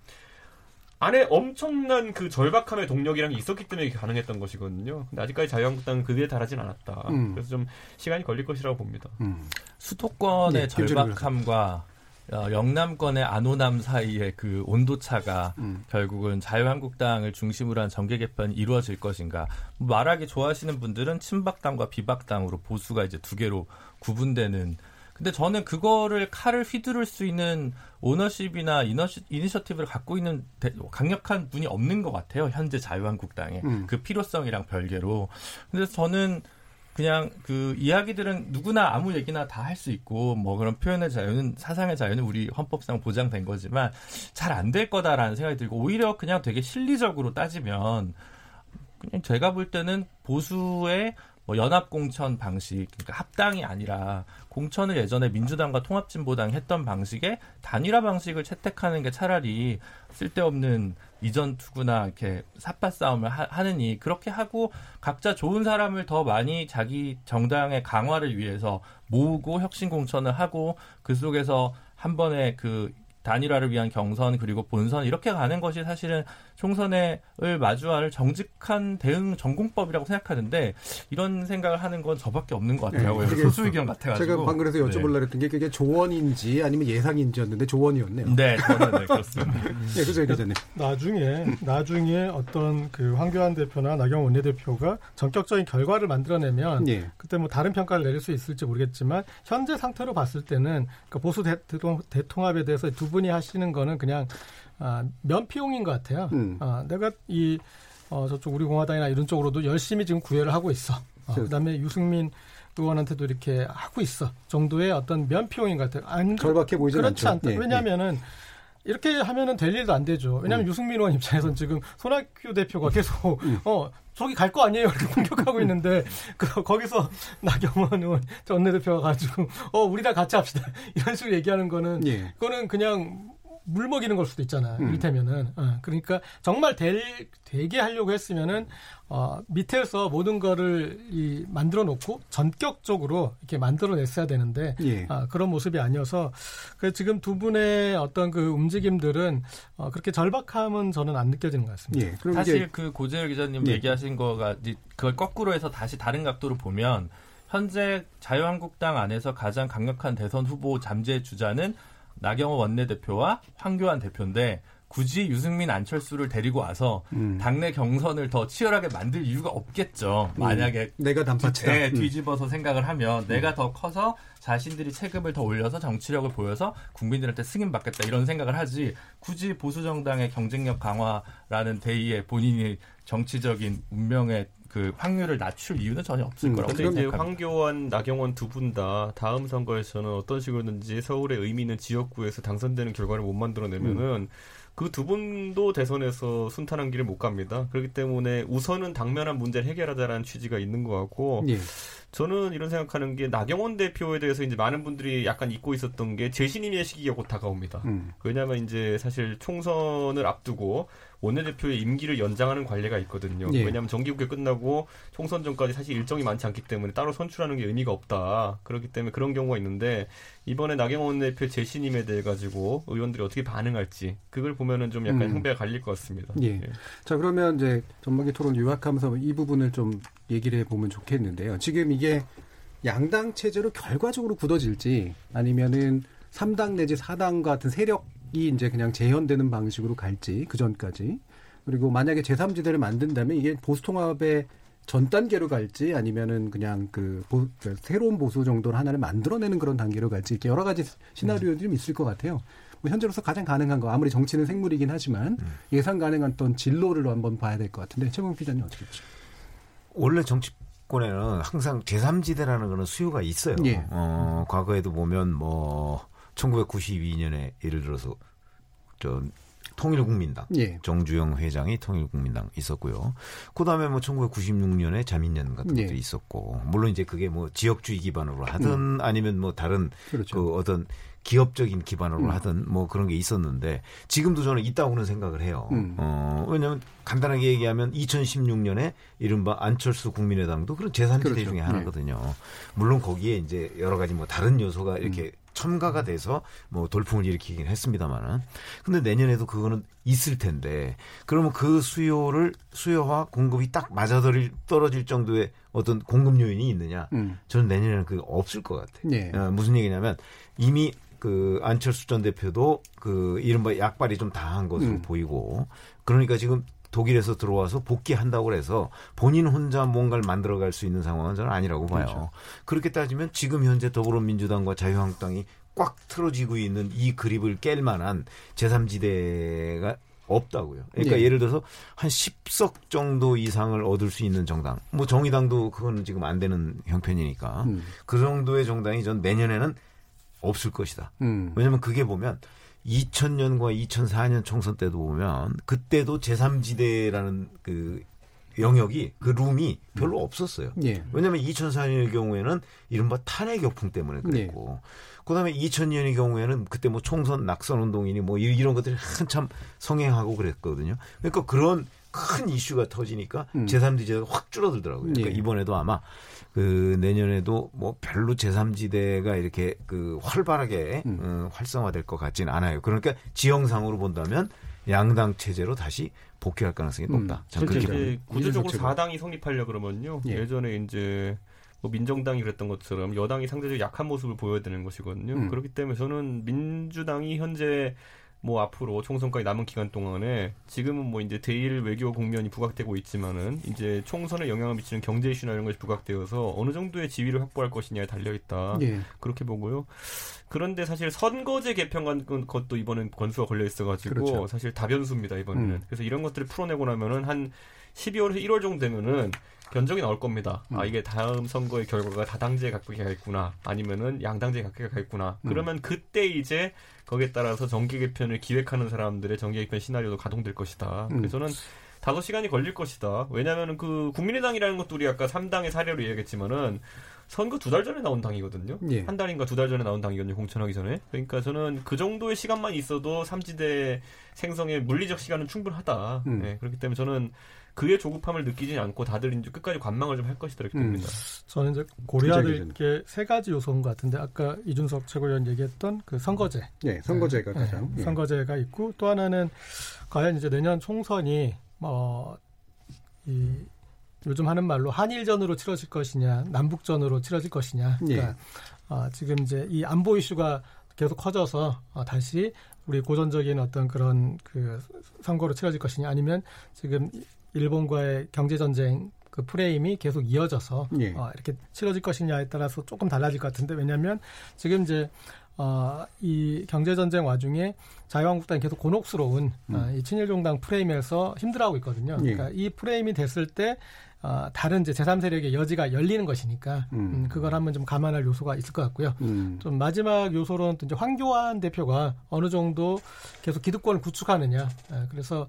[SPEAKER 6] 안에 엄청난 그 절박함의 동력이란 게 있었기 때문에 이게 가능했던 것이거든요. 근데 아직까지 자유한국당은 그에 달하진 않았다.
[SPEAKER 2] 음.
[SPEAKER 6] 그래서 좀 시간이 걸릴 것이라고 봅니다.
[SPEAKER 2] 음.
[SPEAKER 8] 수도권의
[SPEAKER 2] 네,
[SPEAKER 8] 절박함과 어, 영남권의 안호남 사이의 그 온도차가
[SPEAKER 2] 음.
[SPEAKER 8] 결국은 자유한국당을 중심으로 한 정계 개편이 이루어질 것인가. 뭐 말하기 좋아하시는 분들은 친박당과 비박당으로 보수가 이제 두 개로 구분되는. 근데 저는 그거를 칼을 휘두를 수 있는 오너십이나 이너시, 이니셔티브를 갖고 있는 대- 강력한 분이 없는 것 같아요. 현재 자유한국당에.
[SPEAKER 2] 음.
[SPEAKER 8] 그 필요성이랑 별개로. 근데 저는 그냥 그 이야기들은 누구나 아무 얘기나 다 할 수 있고 뭐 그런 표현의 자유는 사상의 자유는 우리 헌법상 보장된 거지만 잘 안 될 거다라는 생각이 들고 오히려 그냥 되게 실리적으로 따지면 그냥 제가 볼 때는 보수의 뭐 연합 공천 방식 그러니까 합당이 아니라 공천을 예전에 민주당과 통합진보당이 했던 방식의 단일화 방식을 채택하는 게 차라리 쓸데없는 이전 투구나 이렇게 삿바 싸움을 하, 느니 그렇게 하고 각자 좋은 사람을 더 많이 자기 정당의 강화를 위해서 모으고 혁신 공천을 하고 그 속에서 한 번에 그 단일화를 위한 경선 그리고 본선 이렇게 가는 것이 사실은 총선을 마주할 정직한 대응 전공법이라고 생각하는데 이런 생각을 하는 건 저밖에 없는 것 같더라고요.
[SPEAKER 2] 네,
[SPEAKER 8] 소수 의견 같아가지고.
[SPEAKER 2] 제가 방금 그래서 여쭤보려고 했던 게 그게 조언인지 아니면 예상인지였는데 조언이었네요.
[SPEAKER 8] 네, 저는 네, 그렇습니다.
[SPEAKER 2] 예, 그죠, 기자님.
[SPEAKER 5] 나중에 나중에 어떤 그 황교안 대표나 나경원 원내대표가 전격적인 결과를 만들어내면
[SPEAKER 2] 예.
[SPEAKER 5] 그때 뭐 다른 평가를 내릴 수 있을지 모르겠지만 현재 상태로 봤을 때는 그러니까 보수 대, 대통합에 대해서 두분 이 하시는 거는 그냥 아, 면피용인 것 같아요.
[SPEAKER 2] 음.
[SPEAKER 5] 아, 내가 이 어, 저쪽 우리 공화당이나 이런 쪽으로도 열심히 지금 구애를 하고 있어. 어, 그다음에 유승민 의원한테도 이렇게 하고 있어 정도의 어떤 면피용인 것 같아요. 안,
[SPEAKER 2] 절박해 보이진
[SPEAKER 5] 그렇지
[SPEAKER 2] 않죠.
[SPEAKER 5] 않다.
[SPEAKER 2] 예,
[SPEAKER 5] 왜냐하면은 이렇게 하면은 될 일도 안 되죠. 왜냐하면
[SPEAKER 2] 음.
[SPEAKER 5] 유승민 의원 입장에서는 지금 손학규 대표가 계속 어 저기 갈 거 아니에요 이렇게 공격하고 있는데 그 거기서 나경원 의원 전 원내대표가 가지고 어 우리랑 같이 합시다 이런 식으로 얘기하는 거는
[SPEAKER 2] 예.
[SPEAKER 5] 그거는 그냥 물 먹이는 걸 수도 있잖아요.
[SPEAKER 2] 음.
[SPEAKER 5] 이를테면은 어, 그러니까 정말 될 되게 하려고 했으면은 어, 밑에서 모든 거를 이 만들어 놓고 전격적으로 이렇게 만들어 냈어야 되는데
[SPEAKER 2] 예.
[SPEAKER 5] 아, 그런 모습이 아니어서 그 지금 두 분의 어떤 그 움직임들은 어, 그렇게 절박함은 저는 안 느껴지는 것 같습니다.
[SPEAKER 2] 예. 그럼
[SPEAKER 8] 사실
[SPEAKER 2] 이제
[SPEAKER 8] 그 고재열 기자님
[SPEAKER 2] 네.
[SPEAKER 8] 얘기하신 거가 그걸 거꾸로 해서 다시 다른 각도로 보면 현재 자유한국당 안에서 가장 강력한 대선 후보 잠재 주자는 나경원 원내대표와 황교안 대표인데 굳이 유승민 안철수를 데리고 와서
[SPEAKER 2] 음.
[SPEAKER 8] 당내 경선을 더 치열하게 만들 이유가 없겠죠.
[SPEAKER 2] 음.
[SPEAKER 8] 만약에
[SPEAKER 2] 내가 단팥이다.
[SPEAKER 8] 네,
[SPEAKER 2] 음.
[SPEAKER 8] 뒤집어서 생각을 하면 내가 더 커서 자신들이 체급을 더 올려서 정치력을 보여서 국민들한테 승인받겠다 이런 생각을 하지 굳이 보수 정당의 경쟁력 강화라는 대의에 본인이 정치적인 운명의 그 확률을 낮출 이유는 전혀 없을
[SPEAKER 2] 음,
[SPEAKER 8] 거라고 생각합니다.
[SPEAKER 6] 황교안, 나경원 두 분 다 다음 선거에서는 어떤 식으로든지 서울의 의미 있는 지역구에서 당선되는 결과를 못 만들어내면은 그두 분도 대선에서 순탄한 길을 못 갑니다. 그렇기 때문에 우선은 당면한 문제를 해결하자라는 취지가 있는 것 같고
[SPEAKER 2] 예.
[SPEAKER 6] 저는 이런 생각하는 게 나경원 대표에 대해서 이제 많은 분들이 약간 잊고 있었던 게 재신임의 시기가 곧 다가옵니다.
[SPEAKER 2] 음.
[SPEAKER 6] 왜냐하면 이제 사실 총선을 앞두고 원내대표의 임기를 연장하는 관례가 있거든요.
[SPEAKER 2] 예.
[SPEAKER 6] 왜냐하면 정기국회 끝나고 총선 전까지 사실 일정이 많지 않기 때문에 따로 선출하는 게 의미가 없다. 그렇기 때문에 그런 경우가 있는데 이번에 나경원 원내대표 재신임에 대해 가지고 의원들이 어떻게 반응할지 그걸 보면은 좀 약간
[SPEAKER 2] 음.
[SPEAKER 6] 형배가 갈릴 것 같습니다.
[SPEAKER 2] 예. 자, 그러면 이제 전반기 토론 요약하면서 이 부분을 좀 얘기를 해보면 좋겠는데요. 지금 이게 양당 체제로 결과적으로 굳어질지 아니면은 3당 내지 4당 같은 세력 이 이제 그냥 재현되는 방식으로 갈지 그 전까지 그리고 만약에 제3지대를 만든다면 이게 보수 통합의 전 단계로 갈지 아니면은 그냥 그, 보- 그 새로운 보수 정도를 하나를 만들어내는 그런 단계로 갈지 이렇게 여러 가지 시나리오들이 좀 있을 것 같아요. 뭐 현재로서 가장 가능한 거 아무리 정치는 생물이긴 하지만 예상 가능한 어떤 진로를 한번 봐야 될 것 같은데 최봉 기자님 어떻게 보죠?
[SPEAKER 4] 원래 정치 권에는 항상 제3지대라는 거는 수요가 있어요.
[SPEAKER 2] 예.
[SPEAKER 4] 어, 과거에도 보면 뭐 1992년에 예를 들어서 저 통일국민당
[SPEAKER 2] 예.
[SPEAKER 4] 정주영 회장이 통일국민당 있었고요. 그다음에 뭐 1996년에 자민련 같은
[SPEAKER 2] 예.
[SPEAKER 4] 것도 있었고 물론 이제 그게 뭐 지역주의 기반으로 하든 아니면 뭐 다른
[SPEAKER 2] 그렇죠.
[SPEAKER 4] 그 어떤 기업적인 기반으로
[SPEAKER 2] 음.
[SPEAKER 4] 하든 뭐 그런 게 있었는데 지금도 저는 있다고는 생각을 해요.
[SPEAKER 2] 음.
[SPEAKER 4] 어, 왜냐하면 간단하게 얘기하면 2016년에 이른바 안철수 국민의당도 그런 제3지대
[SPEAKER 2] 그렇죠.
[SPEAKER 4] 중에
[SPEAKER 2] 네.
[SPEAKER 4] 하나거든요. 물론 거기에 이제 여러 가지 뭐 다른 요소가 이렇게
[SPEAKER 2] 음.
[SPEAKER 4] 첨가가 돼서 뭐 돌풍을 일으키긴 했습니다만은 근데 내년에도 그거는 있을 텐데 그러면 그 수요를 수요와 공급이 딱 맞아떨어질 떨어질 정도의 어떤 공급 요인이 있느냐?
[SPEAKER 2] 음.
[SPEAKER 4] 저는 내년에는 그게 없을 것 같아요.
[SPEAKER 2] 예.
[SPEAKER 4] 어, 무슨 얘기냐면 이미 그 안철수 전 대표도 그 이른바 약발이 좀 다한 것으로
[SPEAKER 2] 음.
[SPEAKER 4] 보이고 그러니까 지금 독일에서 들어와서 복귀한다고 해서 본인 혼자 뭔가를 만들어갈 수 있는 상황은 저는 아니라고 봐요.
[SPEAKER 2] 그렇죠.
[SPEAKER 4] 그렇게 따지면 지금 현재 더불어민주당과 자유한국당이 꽉 틀어지고 있는 이 그립을 깰 만한 제3지대가 없다고요. 그러니까
[SPEAKER 2] 예.
[SPEAKER 4] 예를 들어서 한 10석 정도 이상을 얻을 수 있는 정당. 뭐 정의당도 그건 지금 안 되는 형편이니까.
[SPEAKER 2] 음.
[SPEAKER 4] 그 정도의 정당이 전 내년에는 없을 것이다.
[SPEAKER 2] 음.
[SPEAKER 4] 왜냐면 그게 보면 2000년과 2004년 총선 때도 보면 그때도 제3지대라는 그 영역이 그 룸이 별로 없었어요.
[SPEAKER 2] 예.
[SPEAKER 4] 왜냐하면 2004년의 경우에는 이른바 탄핵 격풍 때문에 그랬고, 그다음에 2000년의 경우에는 그때 뭐 총선 낙선 운동이니 뭐 이- 이런 것들이 한참 성행하고 그랬거든요. 그러니까 그런 큰 이슈가 터지니까
[SPEAKER 2] 음.
[SPEAKER 4] 제3지대가 확 줄어들더라고요. 그러니까
[SPEAKER 2] 예.
[SPEAKER 4] 이번에도 아마 그 내년에도 뭐 별로 제3지대가 이렇게 그 활발하게
[SPEAKER 2] 음.
[SPEAKER 4] 어, 활성화될 것 같지는 않아요. 그러니까 지형상으로 본다면 양당 체제로 다시 복귀할 가능성이 높다.
[SPEAKER 2] 음.
[SPEAKER 4] 그렇게
[SPEAKER 6] 구조적으로 4당이 성립하려 그러면요.
[SPEAKER 2] 예.
[SPEAKER 6] 예. 전에 이제 뭐 민정당이 그랬던 것처럼 여당이 상대적으로 약한 모습을 보여야 되는 것이거든요.
[SPEAKER 2] 음.
[SPEAKER 6] 그렇기 때문에 저는 민주당이 현재 뭐 앞으로 총선까지 남은 기간 동안에 지금은 뭐 이제 대일 외교 국면이 부각되고 있지만은 이제 총선에 영향을 미치는 경제 이슈나 이런 것이 부각되어서 어느 정도의 지위를 확보할 것이냐에 달려 있다.
[SPEAKER 2] 예.
[SPEAKER 6] 그렇게 보고요. 그런데 사실 선거제 개편 같은 것도 이번엔 건수가 걸려 있어가지고
[SPEAKER 2] 그렇죠.
[SPEAKER 6] 사실 다변수입니다 이번에는.
[SPEAKER 2] 음.
[SPEAKER 6] 그래서 이런 것들을 풀어내고 나면은 한 12월에서 1월 정도 되면은 견적이 나올 겁니다. 아
[SPEAKER 2] 음.
[SPEAKER 6] 이게 다음 선거의 결과가 다당제 각각이 가있구나, 아니면은 양당제 각각이 가있구나.
[SPEAKER 2] 음.
[SPEAKER 6] 그러면 그때 이제 거기에 따라서 정계 개편을 기획하는 사람들의 정계 개편 시나리오도 가동될 것이다.
[SPEAKER 2] 음.
[SPEAKER 6] 그래서 저는 다소 시간이 걸릴 것이다. 왜냐하면 그 국민의당이라는 것도 우리 아까 3당의 사례로 이야기했지만은 선거 두 달 전에 나온 당이거든요.
[SPEAKER 2] 예.
[SPEAKER 6] 한 달인가 두 달 전에 나온 당이거든요. 공천하기 전에. 그러니까 저는 그 정도의 시간만 있어도 삼지대 생성의 물리적 시간은 충분하다.
[SPEAKER 2] 음.
[SPEAKER 6] 네, 그렇기 때문에 저는 그의 조급함을 느끼지 않고 다들 이제 끝까지 관망을 좀 할 것이다 이렇게
[SPEAKER 2] 음.
[SPEAKER 6] 봅니다.
[SPEAKER 5] 저는 이제 고려해야
[SPEAKER 2] 기자기자는.
[SPEAKER 5] 될게 세 가지 요소인 것 같은데 아까 이준석 최고위원 얘기했던 그 선거제,
[SPEAKER 2] 예. 선거제가
[SPEAKER 5] 네,
[SPEAKER 2] 가장. 예.
[SPEAKER 5] 선거제가 있고 또 하나는 과연 이제 내년 총선이 뭐이 요즘 하는 말로 한일전으로 치러질 것이냐, 남북전으로 치러질 것이냐. 그러니까
[SPEAKER 2] 예.
[SPEAKER 5] 어, 지금 이제 이 안보 이슈가 계속 커져서 어, 다시 우리 고전적인 어떤 그런 그 선거로 치러질 것이냐, 아니면 지금 일본과의 경제 전쟁 그 프레임이 계속 이어져서
[SPEAKER 2] 예.
[SPEAKER 5] 어, 이렇게 치러질 것이냐에 따라서 조금 달라질 것 같은데 왜냐하면 지금 이제 어, 이 경제 전쟁 와중에 자유한국당이 계속 곤혹스러운 어, 이 친일 종당 프레임에서 힘들어하고 있거든요.
[SPEAKER 2] 음. 예.
[SPEAKER 5] 그러니까 이 프레임이 됐을 때 어, 다른 이제 제3 세력의 여지가 열리는 것이니까
[SPEAKER 2] 음.
[SPEAKER 5] 음, 그걸 한번 좀 감안할 요소가 있을 것 같고요.
[SPEAKER 2] 음.
[SPEAKER 5] 좀 마지막 요소로는 또 이제 황교안 대표가 어느 정도 계속 기득권을 구축하느냐. 예, 그래서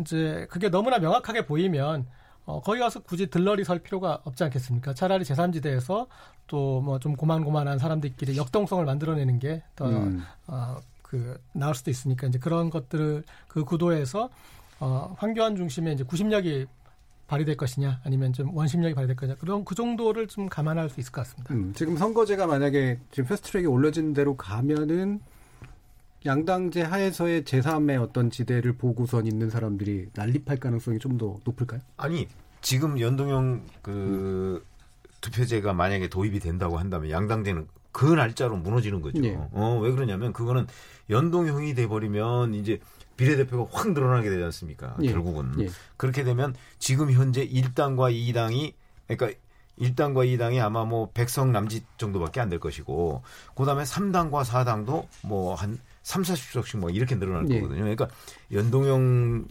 [SPEAKER 5] 이제 그게 너무나 명확하게 보이면 어, 거기 가서 굳이 들러리 설 필요가 없지 않겠습니까? 차라리 제3지대에서 또 뭐 좀 고만고만한 사람들끼리 역동성을 만들어내는 게더
[SPEAKER 2] 음.
[SPEAKER 5] 어, 그 나을 수도 있으니까 이제 그런 것들을 그 구도에서 어, 황교안 중심의 이제 구심력이 발휘될 것이냐 아니면 좀 원심력이 발휘될 것이냐 그런 그 정도를 좀 감안할 수 있을 것 같습니다.
[SPEAKER 2] 음, 지금 선거제가 만약에 지금 패스트트랙에 올려진 대로 가면은 양당제 하에서의 제3의 어떤 지대를 보고선 있는 사람들이 난립할 가능성이 좀 더 높을까요?
[SPEAKER 4] 아니 지금 연동형 그 투표제가 만약에 도입이 된다고 한다면 양당제는 그 날짜로 무너지는 거죠.
[SPEAKER 2] 예.
[SPEAKER 4] 어, 왜 그러냐면 그거는 연동형이 돼버리면 이제 비례대표가 확 늘어나게 되지 않습니까?
[SPEAKER 2] 예.
[SPEAKER 4] 결국은.
[SPEAKER 2] 예.
[SPEAKER 4] 그렇게 되면 지금 현재 1당과 2당이 그러니까 1당과 2당이 아마 뭐 백성 남짓 정도밖에 안 될 것이고 그다음에 3당과 4당도 뭐 한 3, 40석씩 뭐 이렇게 늘어날
[SPEAKER 2] 예.
[SPEAKER 4] 거거든요. 그러니까 연동형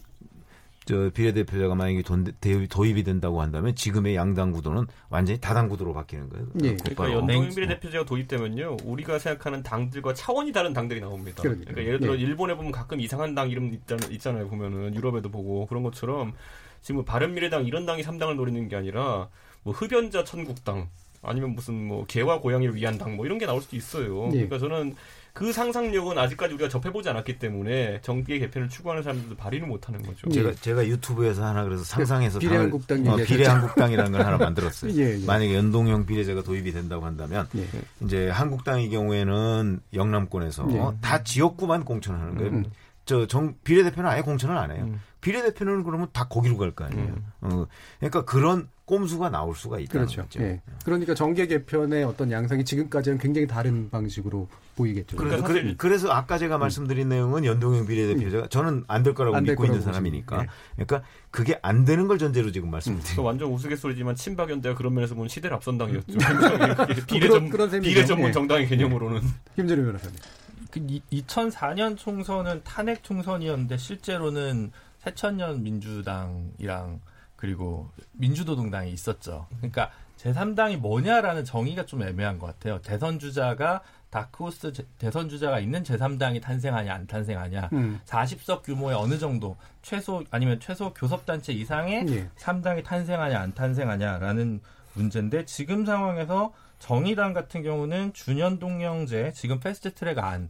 [SPEAKER 4] 저 비례대표자가 만약에 돈, 대- 도입이 된다고 한다면 지금의 양당 구도는 완전히 다당 구도로 바뀌는 거예요.
[SPEAKER 2] 예.
[SPEAKER 6] 그러니까. 연동형
[SPEAKER 8] 네.
[SPEAKER 6] 비례대표제가 도입되면요, 우리가 생각하는 당들과 차원이 다른 당들이 나옵니다.
[SPEAKER 2] 그러니까
[SPEAKER 6] 예를 들어
[SPEAKER 2] 예.
[SPEAKER 6] 일본에 보면 가끔 이상한 당 이름 있잖아요, 있잖아요. 보면은 유럽에도 보고 그런 것처럼 지금 뭐 바른미래당 이런 당이 3당을 노리는 게 아니라 뭐 흡연자 천국당 아니면 무슨 뭐 개와 고양이를 위한 당 뭐 이런 게 나올 수도 있어요.
[SPEAKER 2] 예.
[SPEAKER 6] 그러니까 저는 그 상상력은 아직까지 우리가 접해보지 않았기 때문에 정계 개편을 추구하는 사람들도 발휘를 못하는 거죠.
[SPEAKER 2] 예.
[SPEAKER 4] 제가 제가 유튜브에서 하나 그래서 상상해서
[SPEAKER 2] 비례한국당
[SPEAKER 4] 당을- 어? 비례한국당이라는 걸 하나 만들었어요.
[SPEAKER 2] 예, 예.
[SPEAKER 4] 만약에 연동형 비례제가 도입이 된다고 한다면
[SPEAKER 2] 예.
[SPEAKER 4] 이제 한국당의 경우에는 영남권에서
[SPEAKER 2] 예.
[SPEAKER 4] 다 지역구만 공천하는 거예요.
[SPEAKER 2] 음.
[SPEAKER 4] 저 정 비례대표는 아예 공천을 안 해요.
[SPEAKER 6] 음.
[SPEAKER 4] 비례대표는 그러면 다 거기로 갈 거 아니에요. 어, 그러니까 그런 꼼수가 나올 수가 있다는
[SPEAKER 2] 그렇죠.
[SPEAKER 4] 거죠.
[SPEAKER 2] 예. 그러니까 정계 개편의 어떤 양상이 지금까지는 굉장히 다른 방식으로 보이겠죠.
[SPEAKER 6] 그러니까
[SPEAKER 4] 그,
[SPEAKER 6] 사실-
[SPEAKER 4] 래서 아까 제가 말씀드린 내용은 연동형 비례대표제가 저는 안 될 거라고
[SPEAKER 2] 안될
[SPEAKER 4] 믿고 있는
[SPEAKER 2] 거라고
[SPEAKER 4] 사람이니까.
[SPEAKER 2] 보시면,
[SPEAKER 4] 그러니까 그게 안 되는 걸 전제로 지금 말씀드린
[SPEAKER 6] 그러니까 완전 우스갯소리지만 친박연대가 그런 면에서 보면 시대를 앞선 당이었죠. 비례
[SPEAKER 2] 그런-
[SPEAKER 6] 전
[SPEAKER 2] 그런 셈이죠.
[SPEAKER 6] 비례 전문
[SPEAKER 2] 예.
[SPEAKER 6] 정당의 개념으로는.
[SPEAKER 2] 김재룡 변호사님.
[SPEAKER 8] 그 2004년 총선은 탄핵 총선이었는데 실제로는 새천년 민주당이랑 그리고 민주노동당이 있었죠. 그러니까 제3당이 뭐냐라는 정의가 좀 애매한 것 같아요. 대선 주자가 다크호스 제- 대선 주자가 있는 제3당이 탄생하냐 안 탄생하냐.
[SPEAKER 2] 음.
[SPEAKER 8] 40석 규모의 어느 정도 최소 아니면 최소 교섭단체 이상의
[SPEAKER 2] 예.
[SPEAKER 8] 3당이 탄생하냐 안 탄생하냐라는 문제인데 지금 상황에서 정의당 같은 경우는 준연 동령제 지금 패스트트랙 안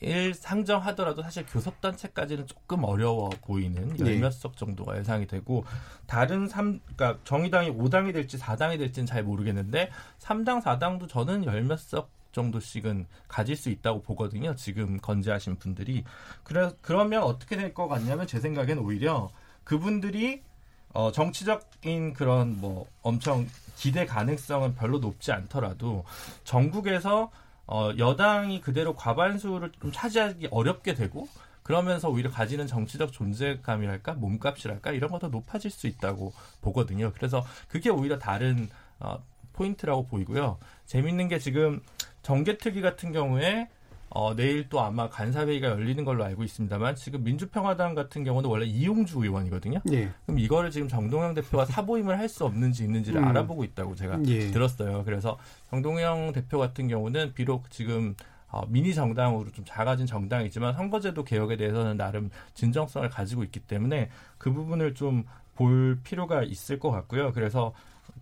[SPEAKER 8] 일 상정하더라도 사실 교섭단체까지는 조금 어려워 보이는
[SPEAKER 2] 네.
[SPEAKER 8] 열몇 석 정도가 예상이 되고 다른 삼 그러니까 정의당이 5당이 될지 4당이 될지는 잘 모르겠는데 3당 4당도 저는 열몇 석 정도씩은 가질 수 있다고 보거든요. 지금 건재하신 분들이 그래 그러면 어떻게 될 것 같냐면 제 생각엔 오히려 그분들이 어, 정치적인 그런 뭐 엄청 기대 가능성은 별로 높지 않더라도 전국에서 어, 여당이 그대로 과반수를 좀 차지하기 어렵게 되고 그러면서 오히려 가지는 정치적 존재감이랄까 몸값이랄까 이런 것도 높아질 수 있다고 보거든요. 그래서 그게 오히려 다른 어, 포인트라고 보이고요. 재밌는 게 지금 정계특위 같은 경우에 어, 내일 또 아마 간사회의가 열리는 걸로 알고 있습니다만 지금 민주평화당 같은 경우는 원래 이용주 의원이거든요.
[SPEAKER 2] 예.
[SPEAKER 8] 그럼 이거를 지금 정동영 대표가 사보임을 할 수 없는지 있는지를
[SPEAKER 2] 음.
[SPEAKER 8] 알아보고 있다고 제가
[SPEAKER 2] 예.
[SPEAKER 8] 들었어요. 그래서 정동영 대표 같은 경우는 비록 지금 어, 미니 정당으로 좀 작아진 정당이지만 선거제도 개혁에 대해서는 나름 진정성을 가지고 있기 때문에 그 부분을 좀 볼 필요가 있을 것 같고요. 그래서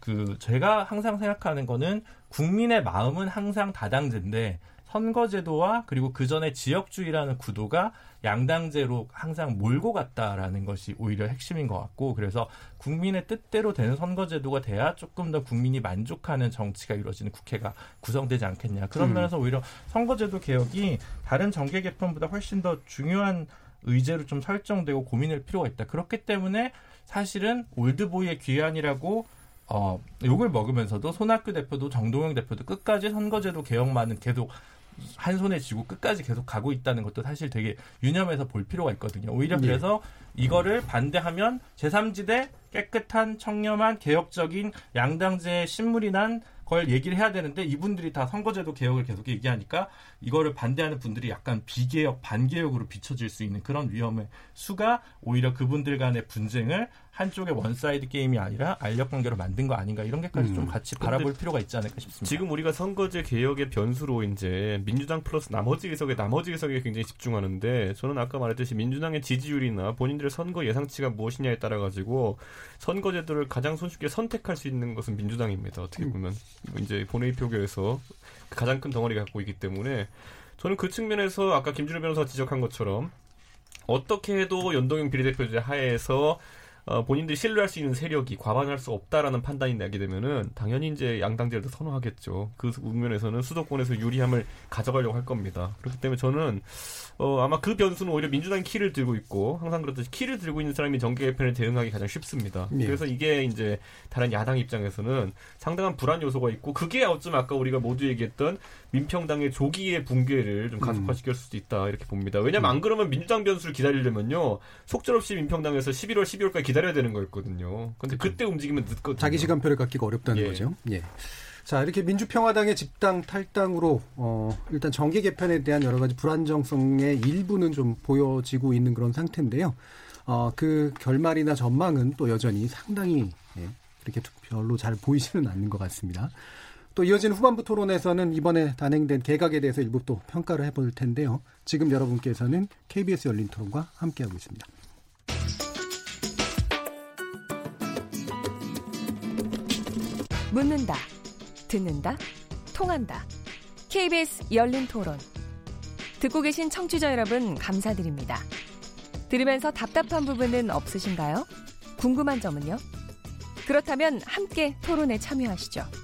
[SPEAKER 8] 그 제가 항상 생각하는 거는 국민의 마음은 항상 다당제인데 선거제도와 그리고 그 전에 지역주의라는 구도가 양당제로 항상 몰고 갔다라는 것이 오히려 핵심인 것 같고 그래서 국민의 뜻대로 되는 선거제도가 돼야 조금 더 국민이 만족하는 정치가 이루어지는 국회가 구성되지 않겠냐 그런
[SPEAKER 2] 음.
[SPEAKER 8] 면에서 오히려 선거제도 개혁이 다른 정계 개편보다 훨씬 더 중요한 의제로 좀 설정되고 고민할 필요가 있다 그렇기 때문에 사실은 올드보이의 귀환이라고 어, 욕을 먹으면서도 손학규 대표도 정동영 대표도 끝까지 선거제도 개혁만은 계속 한 손에 쥐고 끝까지 계속 가고 있다는 것도 사실 되게 유념해서 볼 필요가 있거든요. 오히려
[SPEAKER 2] 예.
[SPEAKER 8] 그래서 이거를 반대하면 제3지대 깨끗한 청렴한 개혁적인 양당제의 신물이 난 걸 얘기를 해야 되는데 이분들이 다 선거제도 개혁을 계속 얘기하니까 이거를 반대하는 분들이 약간 비개혁 반개혁으로 비춰질 수 있는 그런 위험의 수가 오히려 그분들 간의 분쟁을 한쪽의 원사이드 게임이 아니라 알력 관계로 만든 거 아닌가 이런 게까지
[SPEAKER 2] 음.
[SPEAKER 8] 좀 같이 바라볼 필요가 있지 않을까 싶습니다.
[SPEAKER 6] 지금 우리가 선거제 개혁의 변수로 이제 민주당 플러스 나머지 의석에 나머지 의석에 굉장히 집중하는데 저는 아까 말했듯이 민주당의 지지율이나 본인들의 선거 예상치가 무엇이냐에 따라 가지고 선거제도를 가장 손쉽게 선택할 수 있는 것은 민주당입니다. 어떻게 보면 이제 본회의 표결에서 가장 큰 덩어리 갖고 있기 때문에 저는 그 측면에서 아까 김준호 변호사 지적한 것처럼 어떻게 해도 연동형 비례대표제 하에서 어, 본인들이 신뢰할 수 있는 세력이 과반할 수 없다라는 판단이 나게 되면은 당연히 이제 양당제를 더 선호하겠죠. 그 국면에서는 수도권에서 유리함을 가져가려고 할 겁니다. 그렇기 때문에 저는 어, 아마 그 변수는 오히려 민주당이 키를 들고 있고 항상 그렇듯이 키를 들고 있는 사람이 정계 개편에 대응하기 가장 쉽습니다.
[SPEAKER 2] 예.
[SPEAKER 6] 그래서 이게 이제 다른 야당 입장에서는 상당한 불안 요소가 있고 그게 어쩌면 아까 우리가 모두 얘기했던 민평당의 조기의 붕괴를 좀 가속화시킬 수도 있다 이렇게 봅니다. 왜냐면 안 그러면 민주당 변수를 기다리려면요 속절없이 민평당에서 11월, 12월까지 기다려야 되는 거였거든요. 근데 그때 움직이면 늦거든요.
[SPEAKER 2] 자기 시간표를 갖기가 어렵다는
[SPEAKER 6] 예.
[SPEAKER 2] 거죠. 예. 자, 이렇게 민주평화당의 집당 탈당으로 어, 일단 정계 개편에 대한 여러 가지 불안정성의 일부는 좀 보여지고 있는 그런 상태인데요. 어, 그 결말이나 전망은 또 여전히 상당히 예, 그렇게 별로 잘 보이지는 않는 것 같습니다. 또 이어지는 후반부 토론에서는 이번에 단행된 개각에 대해서 일부 또 평가를 해볼 텐데요. 지금 여러분께서는 KBS 열린 토론과 함께하고 있습니다.
[SPEAKER 3] 묻는다, 듣는다, 통한다. KBS 열린 토론. 듣고 계신 청취자 여러분, 감사드립니다. 들으면서 답답한 부분은 없으신가요? 궁금한 점은요? 그렇다면 함께 토론에 참여하시죠.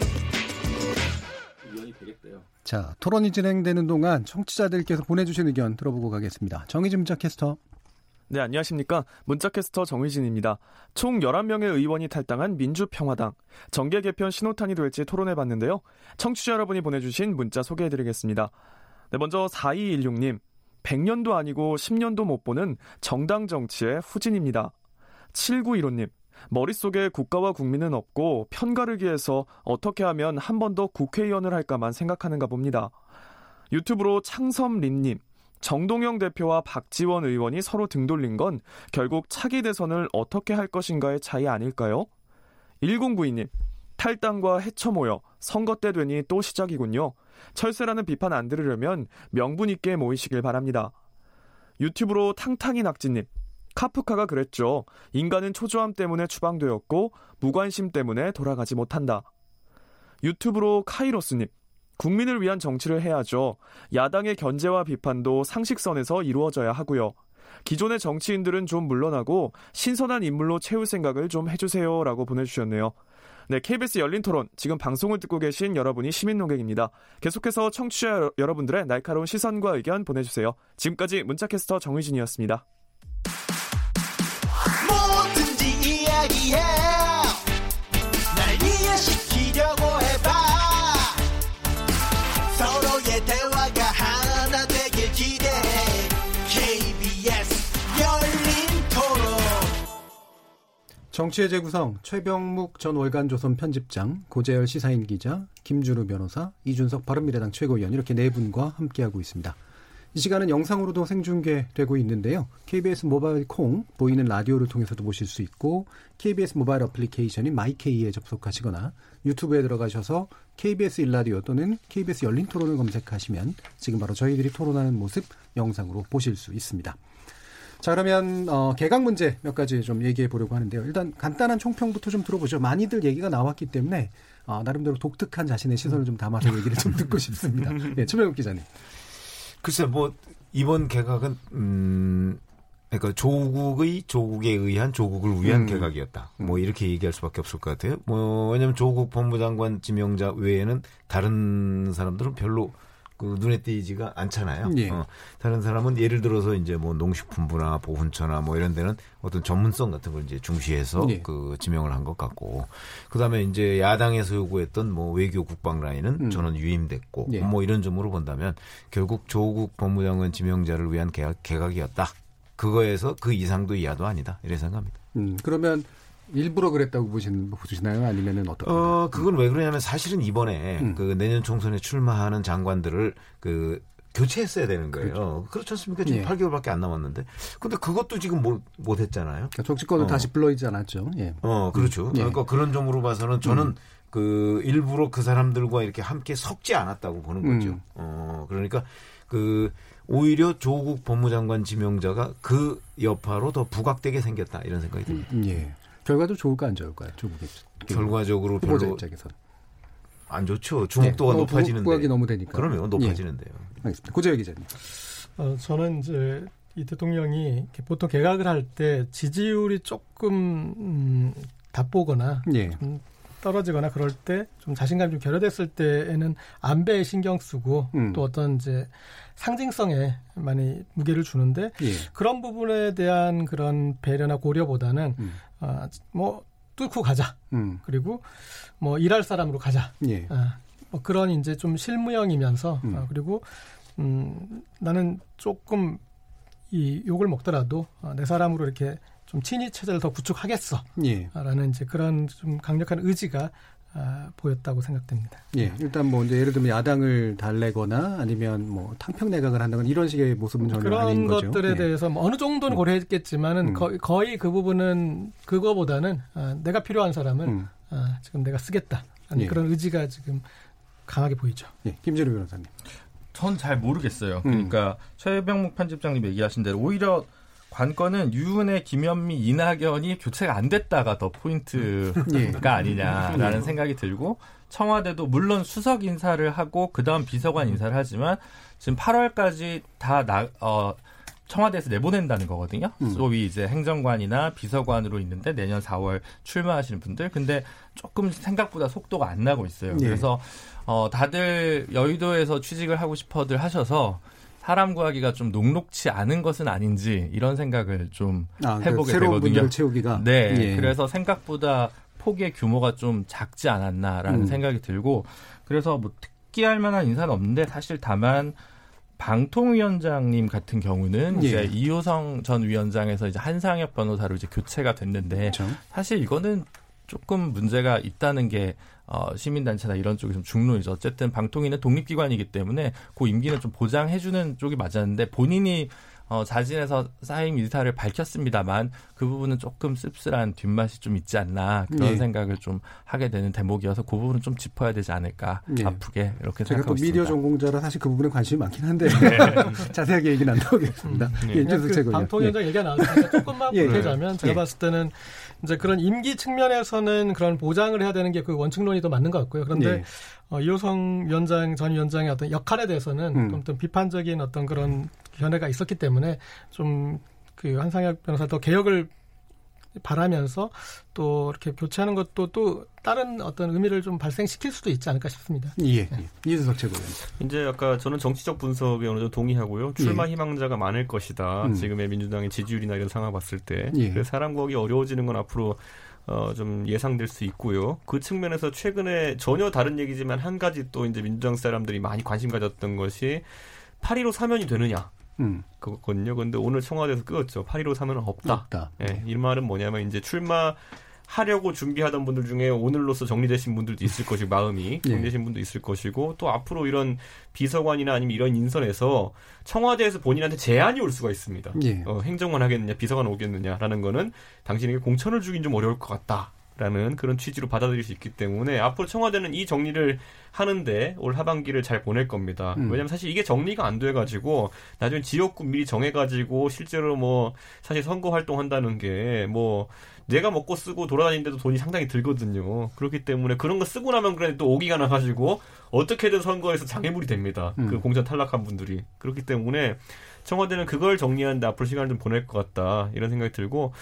[SPEAKER 2] 자, 토론이 진행되는 동안 청취자들께서 보내주신 의견 들어보고 가겠습니다. 정의진 문자 캐스터.
[SPEAKER 9] 네, 안녕하십니까. 문자캐스터 정의진입니다. 총 11명의 의원이 탈당한 민주평화당. 정계 개편 신호탄이 될지 토론해봤는데요. 청취자 여러분이 보내주신 문자 소개해드리겠습니다. 네, 먼저 4216님. 100년도 아니고 10년도 못 보는 정당 정치의 후진입니다. 7915님. 머릿속에 국가와 국민은 없고 편가르기 위해서 어떻게 하면 한 번 더 국회의원을 할까만 생각하는가 봅니다. 유튜브로 창섬림님. 정동영 대표와 박지원 의원이 서로 등 돌린 건 결국 차기 대선을 어떻게 할 것인가의 차이 아닐까요? 1092님, 탈당과 해쳐 모여 선거 때 되니 또 시작이군요. 철새라는 비판 안 들으려면 명분 있게 모이시길 바랍니다. 유튜브로 탕탕이 낙지님, 카프카가 그랬죠. 인간은 초조함 때문에 추방되었고 무관심 때문에 돌아가지 못한다. 유튜브로 카이로스님, 국민을 위한 정치를 해야죠. 야당의 견제와 비판도 상식선에서 이루어져야 하고요. 기존의 정치인들은 좀 물러나고 신선한 인물로 채울 생각을 좀 해주세요. 라고 보내주셨네요. 네, KBS 열린 토론. 지금 방송을 듣고 계신 여러분이 시민 농객입니다. 계속해서 청취자 여- 여러분들의 날카로운 시선과 의견 보내주세요. 지금까지 문자캐스터 정의진이었습니다.
[SPEAKER 10] 이야기해. 날 이해시키려고 해봐. 서로의 대화가 하나 되길 기대해 KBS 열린 토론.
[SPEAKER 2] 정치의 재구성 최병묵 전 월간조선 편집장, 고재열 시사인 기자, 김준우 변호사, 이준석 바른미래당 최고위원 이렇게 네 분과 함께하고 있습니다. 이 시간은 영상으로도 생중계되고 있는데요. KBS 모바일 콩 보이는 라디오를 통해서도 보실 수 있고 KBS 모바일 어플리케이션인 마이케이에 접속하시거나 유튜브에 들어가셔서 KBS 일라디오 또는 KBS 열린 토론을 검색하시면 지금 바로 저희들이 토론하는 모습 영상으로 보실 수 있습니다. 자 그러면 어, 개각 문제 몇 가지 좀 얘기해 보려고 하는데요. 일단 간단한 총평부터 좀 들어보죠. 많이들 얘기가 나왔기 때문에 어, 나름대로 독특한 자신의 시선을 좀 담아서 얘기를 좀 듣고 싶습니다. 예, 최병욱 기자님.
[SPEAKER 4] 글쎄 뭐 이번 개각은 음 그러니까 조국의 조국에 의한 조국을 위한
[SPEAKER 2] 음.
[SPEAKER 4] 개각이었다. 뭐 이렇게 얘기할 수밖에 없을 것 같아요. 뭐 왜냐하면 조국 법무장관 지명자 외에는 다른 사람들은 별로 그 눈에 띄지가 않잖아요.
[SPEAKER 2] 예.
[SPEAKER 4] 어, 다른 사람은 예를 들어서 이제 뭐 농식품부나 보훈처나 뭐 이런 데는 어떤 전문성 같은 걸 이제 중시해서
[SPEAKER 2] 예.
[SPEAKER 4] 그 지명을 한 것 같고 그다음에 이제 야당에서 요구했던 뭐 외교 국방 라인은
[SPEAKER 2] 음.
[SPEAKER 4] 저는 유임됐고
[SPEAKER 2] 예.
[SPEAKER 4] 뭐 이런 점으로 본다면 결국 조국 법무장관 지명자를 위한 개각, 개각이었다. 그거에서 그 이상도 이하도 아니다. 이래 생각합니다.
[SPEAKER 2] 음, 그러면 일부러 그랬다고 보시는, 보시나요? 아니면은 어떻게?
[SPEAKER 4] 어, 그건 왜 그러냐면 사실은 이번에
[SPEAKER 2] 음.
[SPEAKER 4] 그 내년 총선에 출마하는 장관들을 그 교체했어야 되는 거예요. 그렇지 않습니까? 지금
[SPEAKER 2] 예.
[SPEAKER 4] 8개월밖에 안 남았는데. 근데 그것도 지금 못, 못 했잖아요.
[SPEAKER 2] 그러니까 정치권은
[SPEAKER 4] 어.
[SPEAKER 2] 다시 불러있지 않았죠. 예.
[SPEAKER 4] 어, 그렇죠.
[SPEAKER 2] 예.
[SPEAKER 4] 그러니까 그런 점으로 봐서는 저는
[SPEAKER 2] 음.
[SPEAKER 4] 그 일부러 그 사람들과 이렇게 함께 섞지 않았다고 보는 거죠.
[SPEAKER 2] 음.
[SPEAKER 4] 어, 그러니까 그 오히려 조국 법무장관 지명자가 그 여파로 더 부각되게 생겼다 이런 생각이 듭니다.
[SPEAKER 2] 음, 예. 결과도 좋을까 안 좋을까요? 조국의
[SPEAKER 4] 결과적으로
[SPEAKER 2] 후보자
[SPEAKER 4] 별로
[SPEAKER 2] 입장에서.
[SPEAKER 4] 안 좋죠. 주목도가
[SPEAKER 2] 네. 어,
[SPEAKER 4] 높아지는데.
[SPEAKER 2] 부각이 너무 되니까.
[SPEAKER 4] 그러면 높아지는데요.
[SPEAKER 2] 알겠습니다. 고재혁 기자님.
[SPEAKER 5] 어, 저는 이제 이 대통령이 보통 개각을 할 때 지지율이 조금 음, 답보거나
[SPEAKER 2] 예.
[SPEAKER 5] 좀 떨어지거나 그럴 때 좀 자신감이 좀 결여됐을 때에는 안배에 신경 쓰고
[SPEAKER 2] 음.
[SPEAKER 5] 또 어떤 이제 상징성에 많이 무게를 주는데
[SPEAKER 2] 예.
[SPEAKER 5] 그런 부분에 대한 그런 배려나 고려보다는
[SPEAKER 2] 음.
[SPEAKER 5] 아, 뭐 뚫고 가자
[SPEAKER 2] 음.
[SPEAKER 5] 그리고 뭐 일할 사람으로 가자
[SPEAKER 2] 예.
[SPEAKER 5] 아, 뭐 그런 이제 좀 실무형이면서
[SPEAKER 2] 음.
[SPEAKER 5] 아, 그리고 음, 나는 조금 이 욕을 먹더라도 아, 내 사람으로 이렇게 좀 친위 체제를 더 구축하겠어라는
[SPEAKER 2] 예.
[SPEAKER 5] 이제 그런 좀 강력한 의지가 아, 보였다고 생각됩니다.
[SPEAKER 2] 예. 일단 뭐 이제 예를 들면 야당을 달래거나 아니면 뭐 탕평 내각을 한다거나 이런 식의 모습은 전혀
[SPEAKER 5] 그런
[SPEAKER 2] 아닌 거죠.
[SPEAKER 5] 것들에
[SPEAKER 2] 예.
[SPEAKER 5] 대해서 뭐 어느 정도는 고려했겠지만은
[SPEAKER 2] 음.
[SPEAKER 5] 거, 거의 그 부분은 그거보다는 아, 내가 필요한 사람은
[SPEAKER 2] 음.
[SPEAKER 5] 아, 지금 내가 쓰겠다.
[SPEAKER 2] 예.
[SPEAKER 5] 그런 의지가 지금 강하게 보이죠.
[SPEAKER 2] 예. 김진우 변호사님.
[SPEAKER 8] 전 잘 모르겠어요.
[SPEAKER 2] 음.
[SPEAKER 8] 그러니까 최병묵 편집장님 얘기하신 대로 오히려 관건은 유은혜, 김현미, 이낙연이 교체가 안 됐다가 더 포인트가
[SPEAKER 2] 예.
[SPEAKER 8] 아니냐라는
[SPEAKER 2] 예.
[SPEAKER 8] 생각이 들고 청와대도 물론 수석 인사를 하고 그 다음 비서관 인사를 하지만 지금 8월까지 다 나, 어, 청와대에서 내보낸다는 거거든요.
[SPEAKER 2] 음.
[SPEAKER 8] 소위 이제 행정관이나 비서관으로 있는데 내년 4월 출마하시는 분들. 근데 조금 생각보다 속도가 안 나고 있어요.
[SPEAKER 2] 예.
[SPEAKER 8] 그래서 어, 다들 여의도에서 취직을 하고 싶어들 하셔서 사람 구하기가 좀 녹록치 않은 것은 아닌지 이런 생각을 좀
[SPEAKER 2] 아, 그
[SPEAKER 8] 해보게
[SPEAKER 2] 새로운
[SPEAKER 8] 되거든요.
[SPEAKER 2] 채우기가.
[SPEAKER 8] 네.
[SPEAKER 2] 예.
[SPEAKER 8] 그래서 생각보다 폭의 규모가 좀 작지 않았나라는
[SPEAKER 2] 음.
[SPEAKER 8] 생각이 들고 그래서 뭐 특기할 만한 인사는 없는데 사실 다만 방통위원장님 같은 경우는
[SPEAKER 2] 예.
[SPEAKER 8] 이제 이호성 전 위원장에서 이제 한상혁 변호사로 이제 교체가 됐는데
[SPEAKER 2] 그렇죠.
[SPEAKER 8] 사실 이거는 조금 문제가 있다는 게 어, 시민단체나 이런 쪽이 좀 중론이죠. 어쨌든 방통위는 독립기관이기 때문에 그 임기는 좀 보장해주는 쪽이 맞았는데 본인이 어, 자진해서 사임 의사를 밝혔습니다만 그 부분은 조금 씁쓸한 뒷맛이 좀 있지 않나 그런
[SPEAKER 2] 예.
[SPEAKER 8] 생각을 좀 하게 되는 대목이어서 그 부분은 좀 짚어야 되지 않을까
[SPEAKER 2] 예.
[SPEAKER 8] 아프게 이렇게
[SPEAKER 2] 제가 또
[SPEAKER 8] 생각하고
[SPEAKER 2] 미디어
[SPEAKER 8] 있습니다.
[SPEAKER 2] 전공자라 사실 그 부분에 관심이 많긴 한데 자세하게 얘기는 안 나오겠습니다.
[SPEAKER 8] 음,
[SPEAKER 2] 예, 이준석
[SPEAKER 5] 그. 방통위원장 얘기가 나왔으니까 조금만
[SPEAKER 2] 예.
[SPEAKER 5] 보태자면 제가
[SPEAKER 2] 예.
[SPEAKER 5] 봤을 때는 이제 그런 임기 측면에서는 그런 보장을 해야 되는 게 그 원칙론이 더 맞는 것 같고요. 그런데
[SPEAKER 2] 예.
[SPEAKER 5] 어, 이호성 위원장 전 위원장의 어떤 역할에 대해서는
[SPEAKER 2] 음.
[SPEAKER 5] 좀 어떤 비판적인 어떤 그런 견해가 있었기 때문에 좀 그 한상혁 변호사 더 개혁을 바라면서 또 이렇게 교체하는 것도 또 다른 어떤 의미를 좀 발생시킬 수도 있지 않을까 싶습니다.
[SPEAKER 2] 예, 예. 이준석 최고위원.
[SPEAKER 6] 이제 아까 저는 정치적 분석에 어느 정도 동의하고요. 출마 희망자가 많을 것이다.
[SPEAKER 2] 음.
[SPEAKER 6] 지금의 민주당의 지지율이나 이런 상황 봤을 때.
[SPEAKER 2] 예.
[SPEAKER 6] 사람 구하기 어려워지는 건 앞으로 어, 좀 예상될 수 있고요. 그 측면에서 최근에 전혀 다른 얘기지만 한 가지 또 이제 민주당 사람들이 많이 관심 가졌던 것이 8.15 사면이 되느냐.
[SPEAKER 2] 음,
[SPEAKER 6] 그거거든요. 근데 오늘 청와대에서 끄었죠. 8.15 사면은 없다.
[SPEAKER 2] 없다.
[SPEAKER 6] 예, 이 말은 뭐냐면 이제 출마 하려고 준비하던 분들 중에 오늘로서 정리되신 분들도 있을 것이고 마음이
[SPEAKER 2] 예.
[SPEAKER 6] 정리되신 분도 있을 것이고 또 앞으로 이런 비서관이나 아니면 이런 인선에서 청와대에서 본인한테 제안이 올 수가 있습니다.
[SPEAKER 2] 예.
[SPEAKER 6] 어, 행정관 하겠느냐 비서관 오겠느냐라는 거는 당신에게 공천을 주긴 좀 어려울 것 같다. 라는 그런 취지로 받아들일 수 있기 때문에 앞으로 청와대는 이 정리를 하는데 올 하반기를 잘 보낼 겁니다.
[SPEAKER 2] 음.
[SPEAKER 6] 왜냐하면 사실 이게 정리가 안 돼가지고 나중에 지역구 미리 정해가지고 실제로 뭐 사실 선거 활동한다는 게 뭐 내가 먹고 쓰고 돌아다니는데도 돈이 상당히 들거든요. 그렇기 때문에 그런 거 쓰고 나면 그래 또 오기가 나가지고 어떻게든 선거에서 장애물이 됩니다.
[SPEAKER 2] 음.
[SPEAKER 6] 그 공천 탈락한 분들이 그렇기 때문에 청와대는 그걸 정리하는데 앞으로 시간을 좀 보낼 것 같다 이런 생각이 들고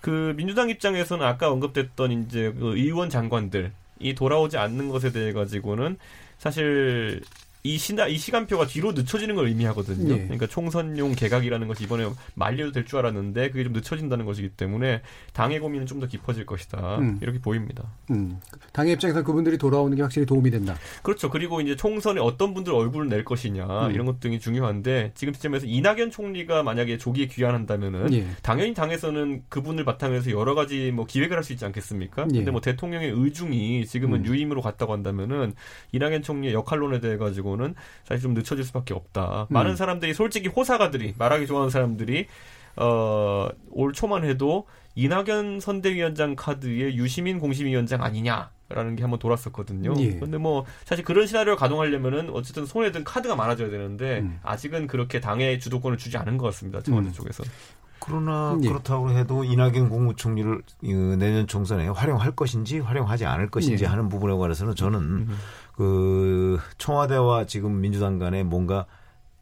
[SPEAKER 6] 그 민주당 입장에서는 아까 언급됐던 이제 그 의원 장관들 이 돌아오지 않는 것에 대해 가지고는 사실 이 시나 이 시간표가 뒤로 늦춰지는 걸 의미하거든요.
[SPEAKER 2] 예.
[SPEAKER 6] 그러니까 총선용 개각이라는 것이 이번에 만료도 될 줄 알았는데 그게 좀 늦춰진다는 것이기 때문에 당의 고민은 좀 더 깊어질 것이다.
[SPEAKER 2] 음.
[SPEAKER 6] 이렇게 보입니다.
[SPEAKER 2] 음. 당의 입장에서 그분들이 돌아오는 게 확실히 도움이 된다.
[SPEAKER 6] 그렇죠. 그리고 이제 총선에 어떤 분들 얼굴을 낼 것이냐
[SPEAKER 2] 음.
[SPEAKER 6] 이런 것 등이 중요한데 지금 시점에서 이낙연 총리가 만약에 조기에 귀환한다면은
[SPEAKER 2] 예.
[SPEAKER 6] 당연히 당에서는 그분을 바탕에서 여러 가지 뭐 기획을 할 수 있지 않겠습니까?
[SPEAKER 2] 예.
[SPEAKER 6] 근데 뭐 대통령의 의중이 지금은
[SPEAKER 2] 음.
[SPEAKER 6] 유임으로 갔다고 한다면은 이낙연 총리의 역할론에 대해 가지고 는 사실 좀 늦춰질 수밖에 없다.
[SPEAKER 2] 음.
[SPEAKER 6] 많은 사람들이 솔직히 호사가들이 말하기 좋아하는 사람들이 어, 올 초만 해도 이낙연 선대위원장 카드의 유시민 공심위원장 아니냐 라는 게 한번 돌았었거든요.
[SPEAKER 2] 예.
[SPEAKER 6] 근데 뭐 사실 그런 시나리오를 가동하려면은 어쨌든 손에 든 카드가 많아져야 되는데
[SPEAKER 2] 음.
[SPEAKER 6] 아직은 그렇게 당의 주도권을 주지 않은 것 같습니다. 청와대
[SPEAKER 2] 음.
[SPEAKER 6] 쪽에서.
[SPEAKER 4] 그러나
[SPEAKER 2] 예.
[SPEAKER 4] 그렇다고 해도 이낙연 국무총리를 이 내년 총선에 활용할 것인지 활용하지 않을 것인지
[SPEAKER 2] 예.
[SPEAKER 4] 하는 부분에 관해서는 저는 그 청와대와 지금 민주당 간에 뭔가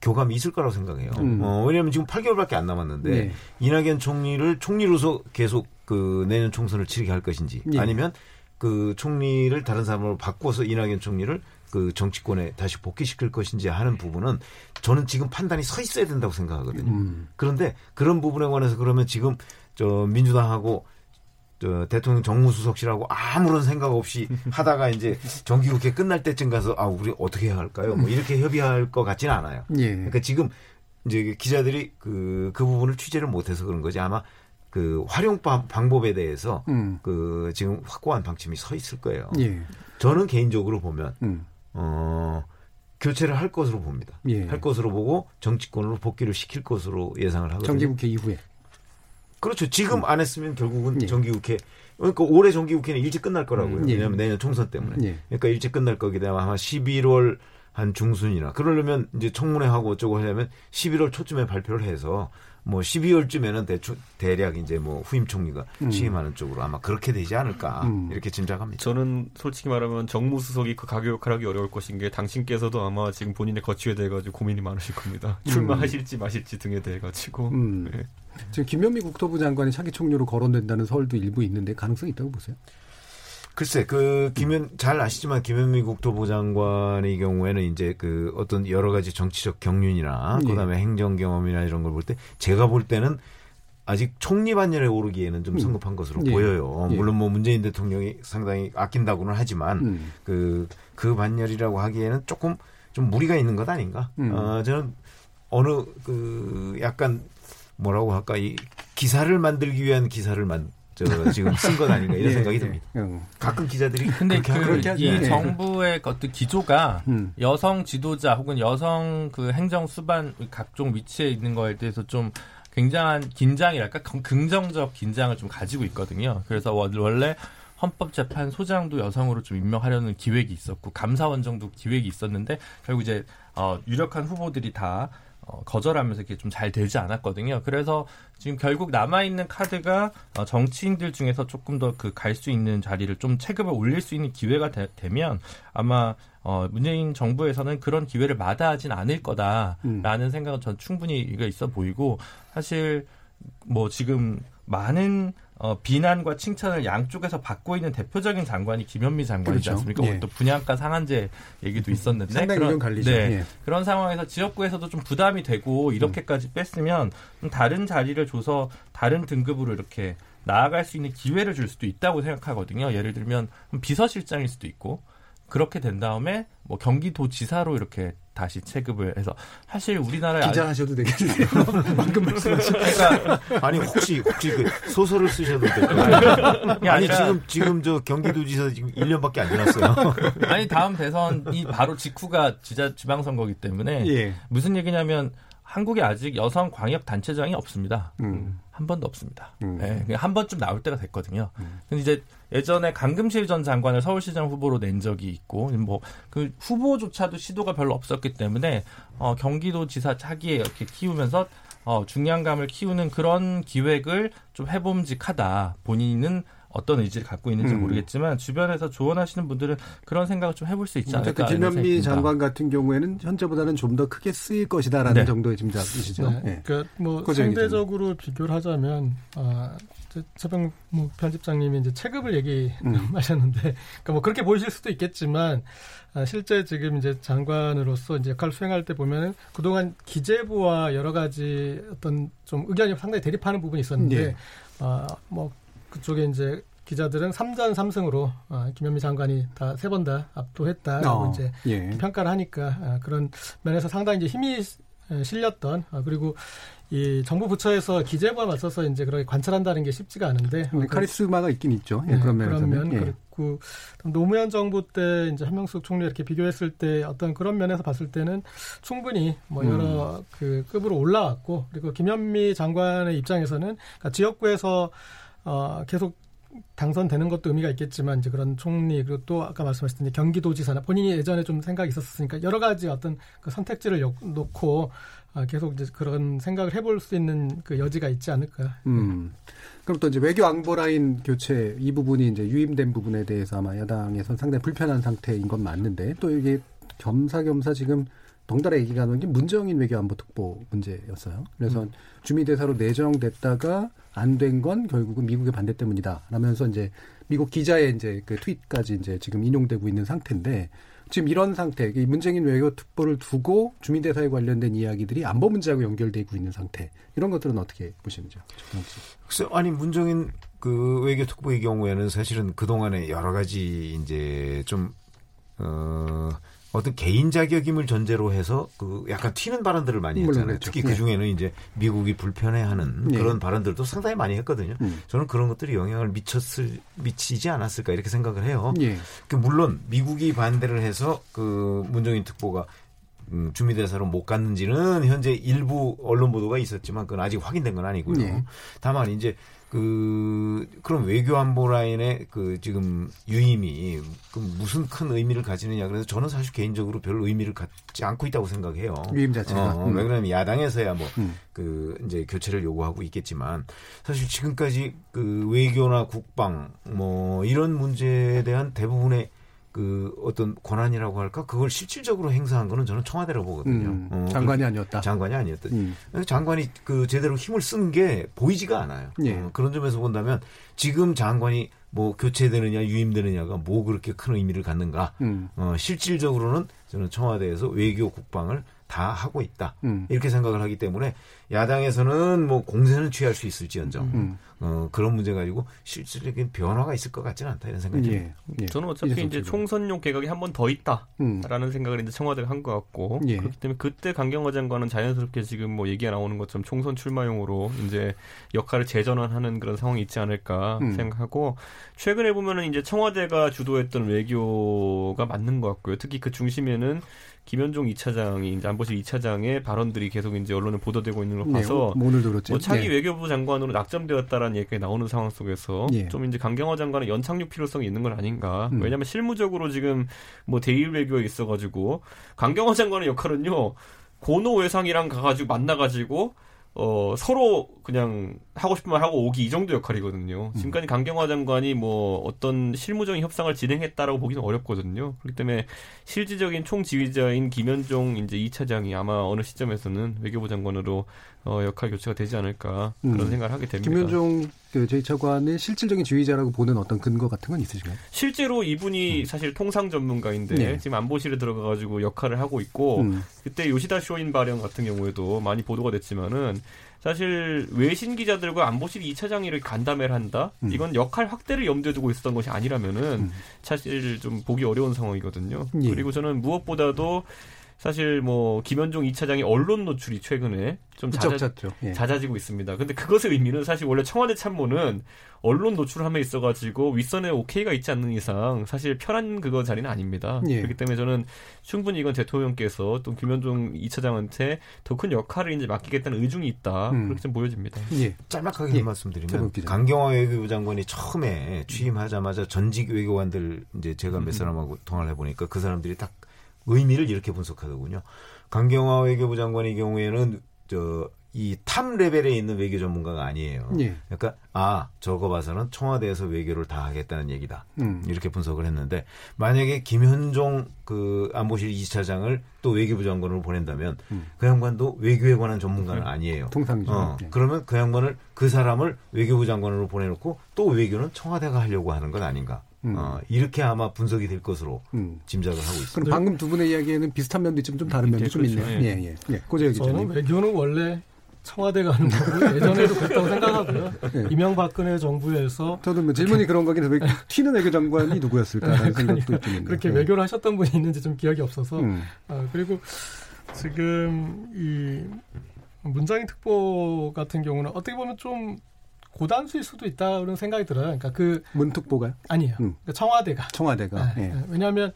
[SPEAKER 4] 교감이 있을 거라고 생각해요.
[SPEAKER 2] 음.
[SPEAKER 4] 어, 왜냐하면 지금 8개월밖에 안 남았는데
[SPEAKER 2] 네.
[SPEAKER 4] 이낙연 총리를 총리로서 계속 그 내년 총선을 치르게 할 것인지
[SPEAKER 2] 예.
[SPEAKER 4] 아니면 그 총리를 다른 사람으로 바꿔서 이낙연 총리를 그 정치권에 다시 복귀시킬 것인지 하는 부분은 저는 지금 판단이 서 있어야 된다고 생각하거든요.
[SPEAKER 2] 음.
[SPEAKER 4] 그런데 그런 부분에 관해서 그러면 지금 저 민주당하고 저 대통령 정무수석실하고 아무런 생각 없이 하다가 이제 정기국회 끝날 때쯤 가서 아 우리 어떻게 해야 할까요? 뭐 이렇게 협의할 것 같지는 않아요.
[SPEAKER 2] 예.
[SPEAKER 4] 그러니까 지금 이제 기자들이 그, 그 부분을 취재를 못해서 그런 거지 아마 그 활용 방- 방법에 대해서
[SPEAKER 2] 음.
[SPEAKER 4] 그 지금 확고한 방침이 서 있을 거예요.
[SPEAKER 2] 예.
[SPEAKER 4] 저는 개인적으로 보면
[SPEAKER 2] 음.
[SPEAKER 4] 어 교체를 할 것으로 봅니다.
[SPEAKER 2] 예.
[SPEAKER 4] 할 것으로 보고 정치권으로 복귀를 시킬 것으로 예상을 하거든요.
[SPEAKER 2] 정기국회 이후에.
[SPEAKER 4] 그렇죠. 지금 안 했으면 결국은
[SPEAKER 2] 예.
[SPEAKER 4] 정기국회 그러니까 올해 정기국회는 일찍 끝날 거라고요.
[SPEAKER 2] 음, 예.
[SPEAKER 4] 왜냐하면 내년 총선 때문에.
[SPEAKER 2] 예.
[SPEAKER 4] 그러니까 일찍 끝날 거기 때문에 아마 11월 한 중순이나 그러려면 이제 청문회 하고 어쩌고 하려면 11월 초쯤에 발표를 해서 뭐 12월쯤에는 대충 대략 이제 뭐 후임 총리가
[SPEAKER 2] 음.
[SPEAKER 4] 취임하는 쪽으로 아마 그렇게 되지 않을까
[SPEAKER 2] 음.
[SPEAKER 4] 이렇게 짐작합니다.
[SPEAKER 6] 저는 솔직히 말하면 정무수석이 그 가교 역할하기 어려울 것인 게 당신께서도 아마 지금 본인의 거취에 대해 가지고 고민이 많으실 겁니다. 출마하실지 마실지 등에 대해 가지고.
[SPEAKER 2] 음.
[SPEAKER 6] 네.
[SPEAKER 2] 지금 김현미 국토부 장관이 차기 총리로 거론된다는 설도 일부 있는데 가능성이 있다고 보세요?
[SPEAKER 4] 글쎄, 그, 김현, 잘 아시지만, 김현미 국토부 장관의 경우에는 이제 그 어떤 여러 가지 정치적 경륜이나,
[SPEAKER 2] 예.
[SPEAKER 4] 그 다음에 행정 경험이나 이런 걸 볼 때, 제가 볼 때는 아직 총리 반열에 오르기에는 좀
[SPEAKER 2] 음.
[SPEAKER 4] 성급한 것으로
[SPEAKER 2] 예.
[SPEAKER 4] 보여요.
[SPEAKER 2] 예.
[SPEAKER 4] 물론 뭐 문재인 대통령이 상당히 아낀다고는 하지만,
[SPEAKER 2] 음.
[SPEAKER 4] 그, 그 반열이라고 하기에는 조금 좀 무리가 있는 것 아닌가?
[SPEAKER 2] 음.
[SPEAKER 4] 어, 저는 어느 그 약간 뭐라고 할까, 이 기사를 만들기 위한 기사를 만, 저 지금 쓴것 아닌가 이런
[SPEAKER 2] 예,
[SPEAKER 4] 생각이
[SPEAKER 2] 예.
[SPEAKER 4] 듭니다.
[SPEAKER 2] 음.
[SPEAKER 4] 가끔 기자들이
[SPEAKER 8] 근데
[SPEAKER 4] 그렇게 하고
[SPEAKER 8] 그
[SPEAKER 2] 예.
[SPEAKER 8] 정부의 어떤 기조가
[SPEAKER 2] 음.
[SPEAKER 8] 여성 지도자 혹은 여성 그 행정 수반 각종 위치에 있는 거에 대해서 좀 굉장한 긴장이랄까 긍- 긍정적 긴장을 좀 가지고 있거든요. 그래서 원- 원래 헌법재판소장도 여성으로 좀 임명하려는 기획이 있었고 감사원정도 기획이 있었는데 결국 이제 어, 유력한 후보들이 다 어, 거절하면서 이게 좀 잘 되지 않았거든요. 그래서 지금 결국 남아 있는 카드가 어, 정치인들 중에서 조금 더 그 갈 수 있는 자리를 좀 체급을 올릴 수 있는 기회가 되, 면 아마 어, 문재인 정부에서는 그런 기회를 마다하진 않을 거다라는 생각은 전 충분히 이가 있어 보이고 사실 뭐 지금 많은 어, 비난과 칭찬을 양쪽에서 받고 있는 대표적인 장관이 김현미 장관이지
[SPEAKER 2] 그렇죠.
[SPEAKER 8] 않습니까?
[SPEAKER 2] 예.
[SPEAKER 8] 또 분양가 상한제 얘기도 있었는데
[SPEAKER 2] 상당히 의견 갈리죠.
[SPEAKER 8] 네,
[SPEAKER 2] 예.
[SPEAKER 8] 그런 상황에서 지역구에서도 좀 부담이 되고 이렇게까지 뺐으면 좀 다른 자리를 줘서 다른 등급으로 이렇게 나아갈 수 있는 기회를 줄 수도 있다고 생각하거든요. 예를 들면 비서실장일 수도 있고 그렇게 된 다음에 뭐 경기도지사로 이렇게 다시 체급을 해서 사실 우리나라에
[SPEAKER 2] 기자 하셔도 되겠네요. 방금 말씀하신.
[SPEAKER 8] 그러니까
[SPEAKER 4] 아니 혹시 혹시 그 소설을 쓰셔도 될 거예요.
[SPEAKER 8] 그게
[SPEAKER 4] 아니
[SPEAKER 8] 아니라-
[SPEAKER 4] 지금 지금 저 경기도지사 지금 1년밖에 안 지났어요.
[SPEAKER 8] 아니 다음 대선이 바로 직후가 지자 지방선거기 때문에
[SPEAKER 2] 예.
[SPEAKER 8] 무슨 얘기냐면 한국에 아직 여성 광역 단체장이 없습니다.
[SPEAKER 2] 음.
[SPEAKER 8] 한 번도 없습니다.
[SPEAKER 2] 음.
[SPEAKER 8] 네, 한 번쯤 나올 때가 됐거든요. 근데 이제 예전에 강금실 전 장관을 서울시장 후보로 낸 적이 있고 뭐 그 후보조차도 시도가 별로 없었기 때문에 어, 경기도지사 차기에 이렇게 키우면서 어, 중량감을 키우는 그런 기획을 좀 해봄직하다. 본인은 어떤 의지를 갖고 있는지
[SPEAKER 2] 음.
[SPEAKER 8] 모르겠지만 주변에서 조언하시는 분들은 그런 생각을 좀 해볼 수 있지 않을까
[SPEAKER 2] 김현미
[SPEAKER 8] 생각입니다.
[SPEAKER 2] 장관 같은 경우에는 현재보다는 좀 더 크게 쓰일 것이다라는
[SPEAKER 8] 네.
[SPEAKER 2] 정도의 짐작이시죠.
[SPEAKER 5] 네.
[SPEAKER 2] 예.
[SPEAKER 5] 그러니까 뭐 상대적으로 비교를 하자면 아, 제- 최병 뭐 편집장님이 이제 체급을
[SPEAKER 2] 음.
[SPEAKER 5] 얘기하셨는데, 그러니까 뭐 그렇게 보이실 수도 있겠지만 아, 실제 지금 이제 장관으로서 이제 역할을 수행할 때 보면은 그동안 기재부와 여러 가지 어떤 좀 의견이 상당히 대립하는 부분이 있었는데,
[SPEAKER 2] 예.
[SPEAKER 5] 아, 뭐 그쪽에 이제 기자들은 3전 3승으로 아, 김현미 장관이 다 세 번 다 압도했다라고
[SPEAKER 2] 어,
[SPEAKER 5] 이제
[SPEAKER 2] 예.
[SPEAKER 5] 평가를 하니까 아, 그런 면에서 상당히 이제 힘이 에, 실렸던 아, 그리고 이 정부 부처에서 기재부와 맞서서 이제 그렇게 관찰한다는 게 쉽지가 않은데 어,
[SPEAKER 2] 네, 카리스마가 있긴 있죠. 예,
[SPEAKER 5] 네,
[SPEAKER 2] 그런
[SPEAKER 5] 그런
[SPEAKER 2] 면에서는.
[SPEAKER 5] 면
[SPEAKER 2] 예.
[SPEAKER 5] 그렇고 노무현 정부 때 이제 한명숙 총리 이렇게 비교했을 때 어떤 그런 면에서 봤을 때는 충분히 뭐
[SPEAKER 2] 음.
[SPEAKER 5] 여러 그 급으로 올라왔고 그리고 김현미 장관의 입장에서는 그러니까 지역구에서 어 계속 당선되는 것도 의미가 있겠지만 이제 그런 총리 그리고 또 아까 말씀하셨던 경기도지사나 본인이 예전에 좀 생각이 있었으니까 여러 가지 어떤 그 선택지를 요- 놓고 아, 계속 이제 그런 생각을 해볼 수 있는 그 여지가 있지 않을까.
[SPEAKER 2] 음. 그럼 또 이제 외교 안보 라인 교체 이 부분이 이제 유임된 부분에 대해서 아마 야당에서는 상당히 불편한 상태인 건 맞는데 또 이게 겸사겸사 지금 덩달아 얘기가 나오는 게 문정인 외교안보 특보 문제였어요. 그래서
[SPEAKER 5] 음.
[SPEAKER 2] 주미대사로 내정됐다가 안 된 건 결국은 미국의 반대 때문이다. 라면서 이제 미국 기자의 이제 그 트윗까지 이제 지금 인용되고 있는 상태인데 지금 이런 상태, 이 문재인 외교 특보를 두고 주민대사에 관련된 이야기들이 안보 문제하고 연결되고 있는 상태. 이런 것들은 어떻게 보시는지요?
[SPEAKER 4] 글쎄, 아니 문정인 그 외교 특보의 경우에는 사실은 그 동안에 여러 가지 이제 좀 어, 어떤 개인 자격임을 전제로 해서 그 약간 튀는 발언들을 많이 했잖아요.
[SPEAKER 2] 그렇죠.
[SPEAKER 4] 특히
[SPEAKER 2] 예.
[SPEAKER 4] 그 중에는 이제 미국이 불편해하는
[SPEAKER 2] 예.
[SPEAKER 4] 그런 발언들도 상당히 많이 했거든요.
[SPEAKER 2] 음.
[SPEAKER 4] 저는 그런 것들이 영향을 미쳤을 미치지 않았을까 이렇게 생각을 해요.
[SPEAKER 2] 예.
[SPEAKER 4] 그 물론 미국이 반대를 해서 그 문정인 특보가 음, 주미대사로 못 갔는지는 현재 일부 언론 보도가 있었지만 그건 아직 확인된 건 아니고요.
[SPEAKER 2] 예.
[SPEAKER 4] 다만 이제 그 그런 외교 안보 라인의 그 지금 유임이 그 무슨 큰 의미를 가지느냐 그래서 저는 사실 개인적으로 별 의미를 갖지 않고 있다고 생각해요.
[SPEAKER 2] 유임 자체가.
[SPEAKER 4] 어,
[SPEAKER 2] 음.
[SPEAKER 4] 왜 그러냐면 야당에서야 뭐
[SPEAKER 2] 음.
[SPEAKER 4] 그 이제 교체를 요구하고 있겠지만 사실 지금까지 그 외교나 국방 뭐 이런 문제에 대한 대부분의 그 어떤 권한이라고 할까 그걸 실질적으로 행사한 거는 저는 청와대라고 보거든요.
[SPEAKER 2] 음,
[SPEAKER 4] 어,
[SPEAKER 2] 장관이 아니었다.
[SPEAKER 4] 장관이 아니었다.
[SPEAKER 2] 음.
[SPEAKER 4] 장관이 그 제대로 힘을 쓴 게 보이지가 않아요.
[SPEAKER 2] 예.
[SPEAKER 4] 어, 그런 점에서 본다면 지금 장관이 뭐 교체되느냐 유임되느냐가 뭐 그렇게 큰 의미를 갖는가?
[SPEAKER 2] 음.
[SPEAKER 4] 어, 실질적으로는 저는 청와대에서 외교 국방을 다 하고 있다.
[SPEAKER 2] 음.
[SPEAKER 4] 이렇게 생각을 하기 때문에 야당에서는 뭐 공세는 취할 수 있을지언정
[SPEAKER 2] 음.
[SPEAKER 4] 어, 그런 문제 가지고 실질적인 변화가 있을 것 같지는 않다 이런 생각이 듭니다.
[SPEAKER 2] 예. 예.
[SPEAKER 6] 저는 어차피 이제. 총선용 개각이 한 번 더 있다라는
[SPEAKER 2] 음.
[SPEAKER 6] 생각을 이제 청와대가 한 것 같고
[SPEAKER 2] 예.
[SPEAKER 6] 그렇기 때문에 그때 강경화 장관은 자연스럽게 지금 뭐 얘기가 나오는 것처럼 총선 출마용으로 이제 역할을 재전환하는 그런 상황이 있지 않을까
[SPEAKER 2] 음.
[SPEAKER 6] 생각하고 최근에 보면은 이제 청와대가 주도했던 외교가 맞는 것 같고요. 특히 그 중심에는 김현종 2차장이 이제 안보실 2차장의 발언들이 계속 이제 언론에 보도되고 있는 걸
[SPEAKER 2] 네,
[SPEAKER 6] 봐서
[SPEAKER 2] 뭐 오늘도 그렇죠.
[SPEAKER 6] 뭐 차기
[SPEAKER 2] 예.
[SPEAKER 6] 외교부 장관으로 낙점되었다라는 얘기가 나오는 상황 속에서
[SPEAKER 2] 예.
[SPEAKER 6] 좀 이제 강경화 장관은 연착륙 필요성이 있는 건 아닌가.
[SPEAKER 2] 음.
[SPEAKER 6] 왜냐하면 실무적으로 지금 뭐 대일 외교에 있어가지고 강경화 장관의 역할은요 고노 외상이랑 가가지고 만나가지고 어 서로 그냥 하고 싶은 말 하고 오기 이 정도 역할이거든요.
[SPEAKER 2] 음.
[SPEAKER 6] 지금까지 강경화 장관이 뭐 어떤 실무적인 협상을 진행했다라고 보기는 어렵거든요. 그렇기 때문에 실질적인 총지휘자인 김현종 이제 2차장이 아마 어느 시점에서는 외교부 장관으로 어, 역할 교체가 되지 않을까 그런
[SPEAKER 2] 음.
[SPEAKER 6] 생각을 하게 됩니다.
[SPEAKER 2] 김현종 그 제2차관의 실질적인 지휘자라고 보는 어떤 근거 같은 건 있으신가요?
[SPEAKER 6] 실제로 이분이 사실 통상 전문가인데
[SPEAKER 2] 네.
[SPEAKER 6] 지금 안보실에 들어가가지고 역할을 하고 있고
[SPEAKER 2] 음.
[SPEAKER 6] 그때 요시다 쇼인 발언 같은 경우에도 많이 보도가 됐지만은 사실 외신 기자들과 안보실 2차장이 이렇게 간담회를 한다?
[SPEAKER 2] 음.
[SPEAKER 6] 이건 역할 확대를 염두에 두고 있었던 것이 아니라면은
[SPEAKER 2] 음.
[SPEAKER 6] 사실 좀 보기 어려운 상황이거든요.
[SPEAKER 2] 예.
[SPEAKER 6] 그리고 저는 무엇보다도 사실 뭐 김현종 2차장의 언론 노출이 최근에 좀 잦아.
[SPEAKER 2] 예.
[SPEAKER 6] 잦아지고 있습니다. 근데 그것의 의미는 사실 원래 청와대 참모는 언론 노출함에 있어가지고 윗선에 오케이가 있지 않는 이상 사실 편한 그거 자리는 아닙니다.
[SPEAKER 2] 예.
[SPEAKER 6] 그렇기 때문에 저는 충분히 이건 대통령께서 또 김현종 2차장한테 더 큰 역할을 이제 맡기겠다는 의중이 있다.
[SPEAKER 2] 음.
[SPEAKER 6] 그렇게 좀 보여집니다.
[SPEAKER 2] 예.
[SPEAKER 4] 짤막하게
[SPEAKER 2] 예.
[SPEAKER 4] 한 말씀드리면. 강경화 외교부 장관이 처음에 취임하자마자 전직 외교관들 이제 제가
[SPEAKER 2] 음.
[SPEAKER 4] 몇 사람하고 통화를 해보니까 그 사람들이 딱 의미를 이렇게 분석하더군요. 강경화 외교부 장관의 경우에는 저 이탑 레벨에 있는 외교 전문가가 아니에요.
[SPEAKER 2] 예.
[SPEAKER 4] 그러니까 아 저거 봐서는 청와대에서 외교를 다 하겠다는 얘기다.
[SPEAKER 2] 음.
[SPEAKER 4] 이렇게 분석을 했는데 만약에 김현종 그 안보실 2차장을 또 외교부 장관으로 보낸다면 그 양반도 외교에 관한 전문가는 아니에요.
[SPEAKER 2] 통상이죠.
[SPEAKER 4] 어,
[SPEAKER 2] 예.
[SPEAKER 4] 그러면 그 양반을 그 사람을 외교부 장관으로 보내놓고 또 외교는 청와대가 하려고 하는 건 아닌가.
[SPEAKER 2] 음.
[SPEAKER 4] 어, 이렇게 아마 분석이 될 것으로
[SPEAKER 2] 음.
[SPEAKER 4] 짐작을 하고 있습니다.
[SPEAKER 2] 그럼 방금 두 분의 이야기에는 비슷한 면도 있지만 좀 다른 면도
[SPEAKER 6] 예,
[SPEAKER 2] 좀
[SPEAKER 6] 그렇죠.
[SPEAKER 2] 있네요.
[SPEAKER 6] 예.
[SPEAKER 2] 예, 예. 예. 고재혁
[SPEAKER 5] 저는
[SPEAKER 2] 기자님.
[SPEAKER 5] 외교는 원래 청와대가 하는 거고 예전에도 그랬다고 생각하고요.
[SPEAKER 2] 예.
[SPEAKER 5] 이명박근혜 정부에서
[SPEAKER 2] 저도 뭐 질문이 그런 거긴 왜 튀는 외교 장관이 누구였을까라는 생각도 있긴 있네요.
[SPEAKER 5] 그렇게
[SPEAKER 2] 예.
[SPEAKER 5] 외교를 하셨던 분이 있는지 좀 기억이 없어서
[SPEAKER 2] 음.
[SPEAKER 5] 어, 그리고 지금 이 문장인 특보 같은 경우는 어떻게 보면 좀 고단수일 수도 있다는 생각이 들어요. 그러니까 그
[SPEAKER 2] 문특보가요?
[SPEAKER 5] 아니에요.
[SPEAKER 2] 음.
[SPEAKER 5] 그러니까 청와대가
[SPEAKER 2] 청와대가.
[SPEAKER 5] 네,
[SPEAKER 2] 예.
[SPEAKER 5] 네. 왜냐하면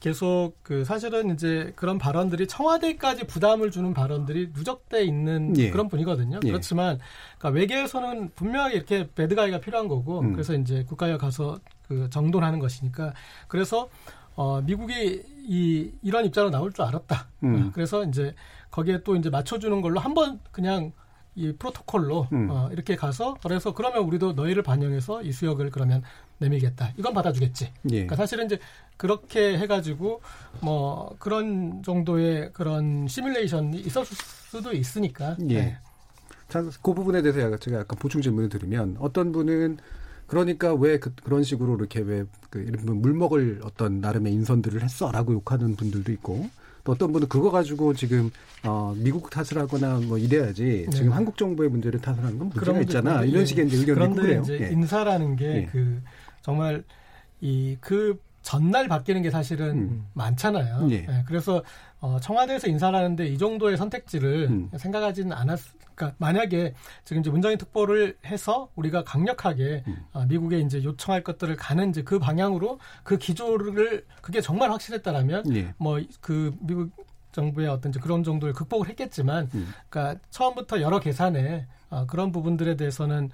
[SPEAKER 5] 계속 그 사실은 이제 그런 발언들이 청와대까지 부담을 주는 발언들이 누적돼 있는
[SPEAKER 2] 예.
[SPEAKER 5] 그런 분이거든요.
[SPEAKER 2] 예.
[SPEAKER 5] 그렇지만 그러니까 외계에서는 분명하게 이렇게 배드가이가 필요한 거고
[SPEAKER 2] 음.
[SPEAKER 5] 그래서 이제 국가에 가서 그 정돈하는 것이니까 그래서 어 미국이 이 이런 입장으로 나올 줄 알았다.
[SPEAKER 2] 음.
[SPEAKER 5] 어, 그래서 이제 거기에 또 이제 맞춰주는 걸로 한번 그냥 이 프로토콜로
[SPEAKER 2] 음.
[SPEAKER 5] 어, 이렇게 가서 그래서 그러면 우리도 너희를 반영해서 이 수역을 그러면 내밀겠다. 이건 받아주겠지.
[SPEAKER 2] 예.
[SPEAKER 5] 그러니까 사실은 이제 그렇게 해가지고 뭐 그런 정도의 그런 시뮬레이션이 있었을 수도 있으니까.
[SPEAKER 2] 예.
[SPEAKER 5] 네.
[SPEAKER 2] 자, 그 부분에 대해서 제가 약간 보충 질문을 드리면 어떤 분은 그러니까 왜 그, 런 식으로 이렇게 왜그 물 먹을 어떤 나름의 인선들을 했어라고 욕하는 분들도 있고 또 어떤 분은 그거 가지고 지금 어 미국 탓을 하거나 뭐 이래야지 지금
[SPEAKER 5] 네.
[SPEAKER 2] 한국 정부의 문제를 탓을 하는 건 문제가
[SPEAKER 5] 그런
[SPEAKER 2] 있잖아
[SPEAKER 5] 분들,
[SPEAKER 2] 이런
[SPEAKER 5] 예.
[SPEAKER 2] 식의 이제 의견이
[SPEAKER 5] 그런데
[SPEAKER 2] 있고요.
[SPEAKER 5] 이제
[SPEAKER 2] 예.
[SPEAKER 5] 인사라는 게
[SPEAKER 2] 예.
[SPEAKER 5] 그 정말 이 그 전날 바뀌는 게 사실은
[SPEAKER 2] 음.
[SPEAKER 5] 많잖아요.
[SPEAKER 2] 예.
[SPEAKER 5] 예, 그래서 어, 청와대에서 인사를 하는데 이 정도의 선택지를
[SPEAKER 2] 음.
[SPEAKER 5] 생각하지는 않았. 그러니까 만약에 지금 이제 문정인 특보를 해서 우리가 강력하게
[SPEAKER 2] 음.
[SPEAKER 5] 어, 미국에 이제 요청할 것들을 가는 이제 그 방향으로 그 기조를 그게 정말 확실했다라면
[SPEAKER 2] 예.
[SPEAKER 5] 뭐그 미국 정부의 어떤 그런 정도를 극복을 했겠지만,
[SPEAKER 2] 음.
[SPEAKER 5] 그러니까 처음부터 여러 계산에 어, 그런 부분들에 대해서는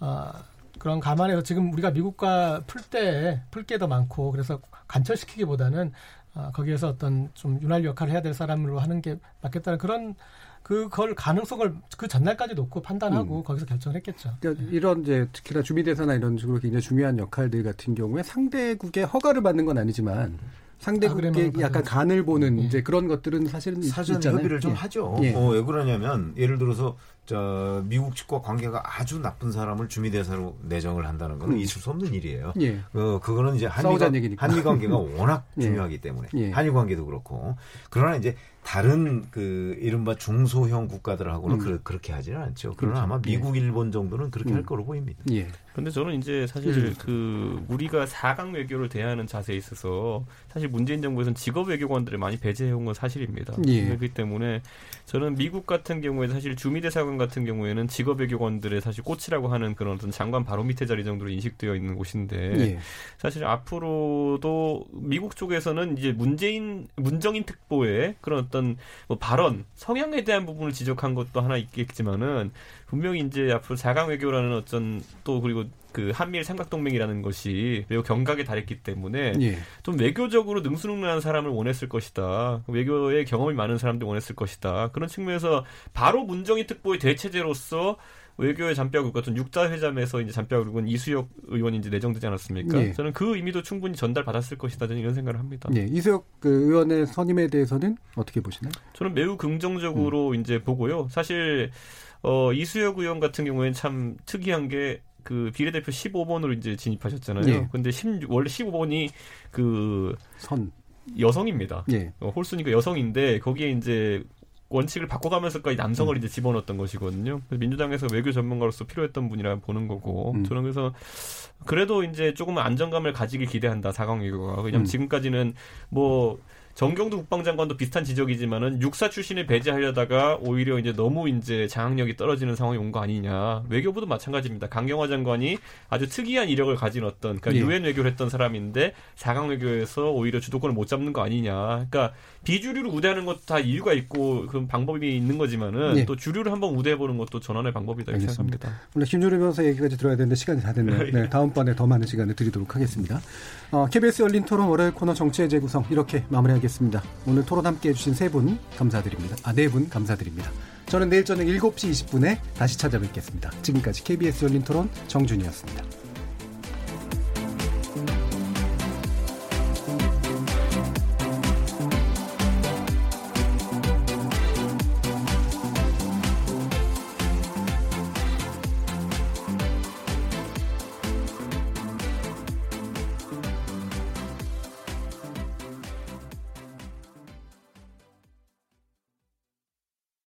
[SPEAKER 5] 어, 그런 감안해서 지금 우리가 미국과 풀 때 풀 게 더 많고 그래서 관철시키기보다는 어, 거기에서 어떤 좀 윤활 역할을 해야 될 사람으로 하는 게 맞겠다는 그런 그걸 가능성을 그 전날까지 놓고 판단하고 거기서 결정을 했겠죠.
[SPEAKER 2] 그러니까 이런 이제 특히나 주미대사나 이런 식으로 굉장히 중요한 역할들 같은 경우에 상대국의 허가를 받는 건 아니지만 상대국의
[SPEAKER 5] 아그레망을
[SPEAKER 2] 약간
[SPEAKER 5] 받아야죠.
[SPEAKER 2] 간을 보는
[SPEAKER 5] 예.
[SPEAKER 2] 이제 그런 것들은 사실은 있-
[SPEAKER 4] 사전
[SPEAKER 2] 있잖아요.
[SPEAKER 4] 협의를 좀
[SPEAKER 2] 예.
[SPEAKER 4] 하죠.
[SPEAKER 2] 예.
[SPEAKER 4] 어, 왜 그러냐면 예를 들어서 저 미국 측과 관계가 아주 나쁜 사람을 주미 대사로 내정을 한다는 것은
[SPEAKER 2] 음.
[SPEAKER 4] 있을 수 없는 일이에요.
[SPEAKER 2] 예.
[SPEAKER 4] 어, 그거는 이제 한미, 관-. 한미 관계가 워낙
[SPEAKER 2] 예.
[SPEAKER 4] 중요하기 때문에
[SPEAKER 2] 예.
[SPEAKER 4] 한일 관계도 그렇고 그러나 이제 다른 그 이른바 중소형 국가들하고는
[SPEAKER 2] 음.
[SPEAKER 4] 그, 렇게 하지는 않죠.
[SPEAKER 2] 그렇죠.
[SPEAKER 4] 그러나 아마 미국, 일본 정도는 그렇게
[SPEAKER 2] 음.
[SPEAKER 4] 할 거로 보입니다.
[SPEAKER 2] 예.
[SPEAKER 6] 근데 저는 이제 사실
[SPEAKER 2] 음.
[SPEAKER 6] 그 우리가 사강 외교를 대하는 자세에 있어서 사실 문재인 정부에서는 직업 외교관들을 많이 배제해온 건 사실입니다.
[SPEAKER 2] 예.
[SPEAKER 6] 그렇기 때문에 저는 미국 같은 경우에 사실 주미대사관 같은 경우에는 직업 외교관들의 사실 꽃이라고 하는 그런 어떤 장관 바로 밑에 자리 정도로 인식되어 있는 곳인데
[SPEAKER 2] 예.
[SPEAKER 6] 사실 앞으로도 미국 쪽에서는 이제 문재인 문정인 특보의 그런 어떤 뭐 발언 성향에 대한 부분을 지적한 것도 하나 있겠지만은 분명히 이제 앞으로 사강 외교라는 어떤 또 그리고 그 한미일 삼각동맹이라는 것이 매우 경각에 달했기 때문에
[SPEAKER 2] 예.
[SPEAKER 6] 좀 외교적으로 능수능란한 사람을 원했을 것이다. 외교에 경험이 많은 사람들 원했을 것이다. 그런 측면에서 바로 문정인 특보의 대체제로서 외교의 잔뼈 굵었던 육자회담에서 이제 잔뼈 굵은 이수혁 의원이 이제 내정되지 않았습니까?
[SPEAKER 2] 예.
[SPEAKER 6] 저는 그 의미도 충분히 전달받았을 것이다. 저는 이런 생각을 합니다.
[SPEAKER 2] 예. 이수혁 그 의원의 선임에 대해서는 어떻게 보시나요?
[SPEAKER 6] 저는 매우 긍정적으로 이제 보고요. 사실 어 이수혁 의원 같은 경우에는 참 특이한 게그 비례대표 15번으로 이제 진입하셨잖아요.
[SPEAKER 2] 예.
[SPEAKER 6] 근데 16, 원래 15번이 그
[SPEAKER 2] 선.
[SPEAKER 6] 여성입니다.
[SPEAKER 2] 예.
[SPEAKER 6] 어, 홀수니까 여성인데 거기에 이제 원칙을 바꿔가면서까지 남성을
[SPEAKER 2] 음.
[SPEAKER 6] 이제 집어넣었던 것이거든요. 민주당에서 외교 전문가로서 필요했던 분이라 보는 거고
[SPEAKER 2] 음.
[SPEAKER 6] 저는 그래서 그래도 이제 조금 안정감을 가지길 기대한다 사강 외교가 왜냐면
[SPEAKER 2] 음.
[SPEAKER 6] 지금까지는 뭐 정경도 국방장관도 비슷한 지적이지만은 육사 출신을 배제하려다가 오히려 이제 너무 이제 장악력이 떨어지는 상황이 온 거 아니냐. 외교부도 마찬가지입니다. 강경화 장관이 아주 특이한 이력을 가진 어떤 그러니까
[SPEAKER 2] 예.
[SPEAKER 6] 유엔 외교를 했던 사람인데 사강 외교에서 오히려 주도권을 못 잡는 거 아니냐. 그러니까 비주류를 우대하는 것도 다 이유가 있고 그 방법이 있는 거지만은
[SPEAKER 2] 예.
[SPEAKER 6] 또 주류를 한번 우대해 보는 것도 전환의 방법이다 이렇게. 생각합니다.
[SPEAKER 2] 원래 김준호 변호사 얘기까지 들어야 되는데 시간이 다 됐네요. 네, 다음번에 더 많은 시간을 드리도록 하겠습니다. 어, KBS 열린 토론 월요일 코너 정치의 재구성 이렇게 마무리하겠습니다. 오늘 토론 함께 해 주신 세 분 감사드립니다. 아, 네 분 감사드립니다. 저는 내일 저녁 7시 20분에 다시 찾아뵙겠습니다. 지금까지 KBS 열린 토론 정준이었습니다.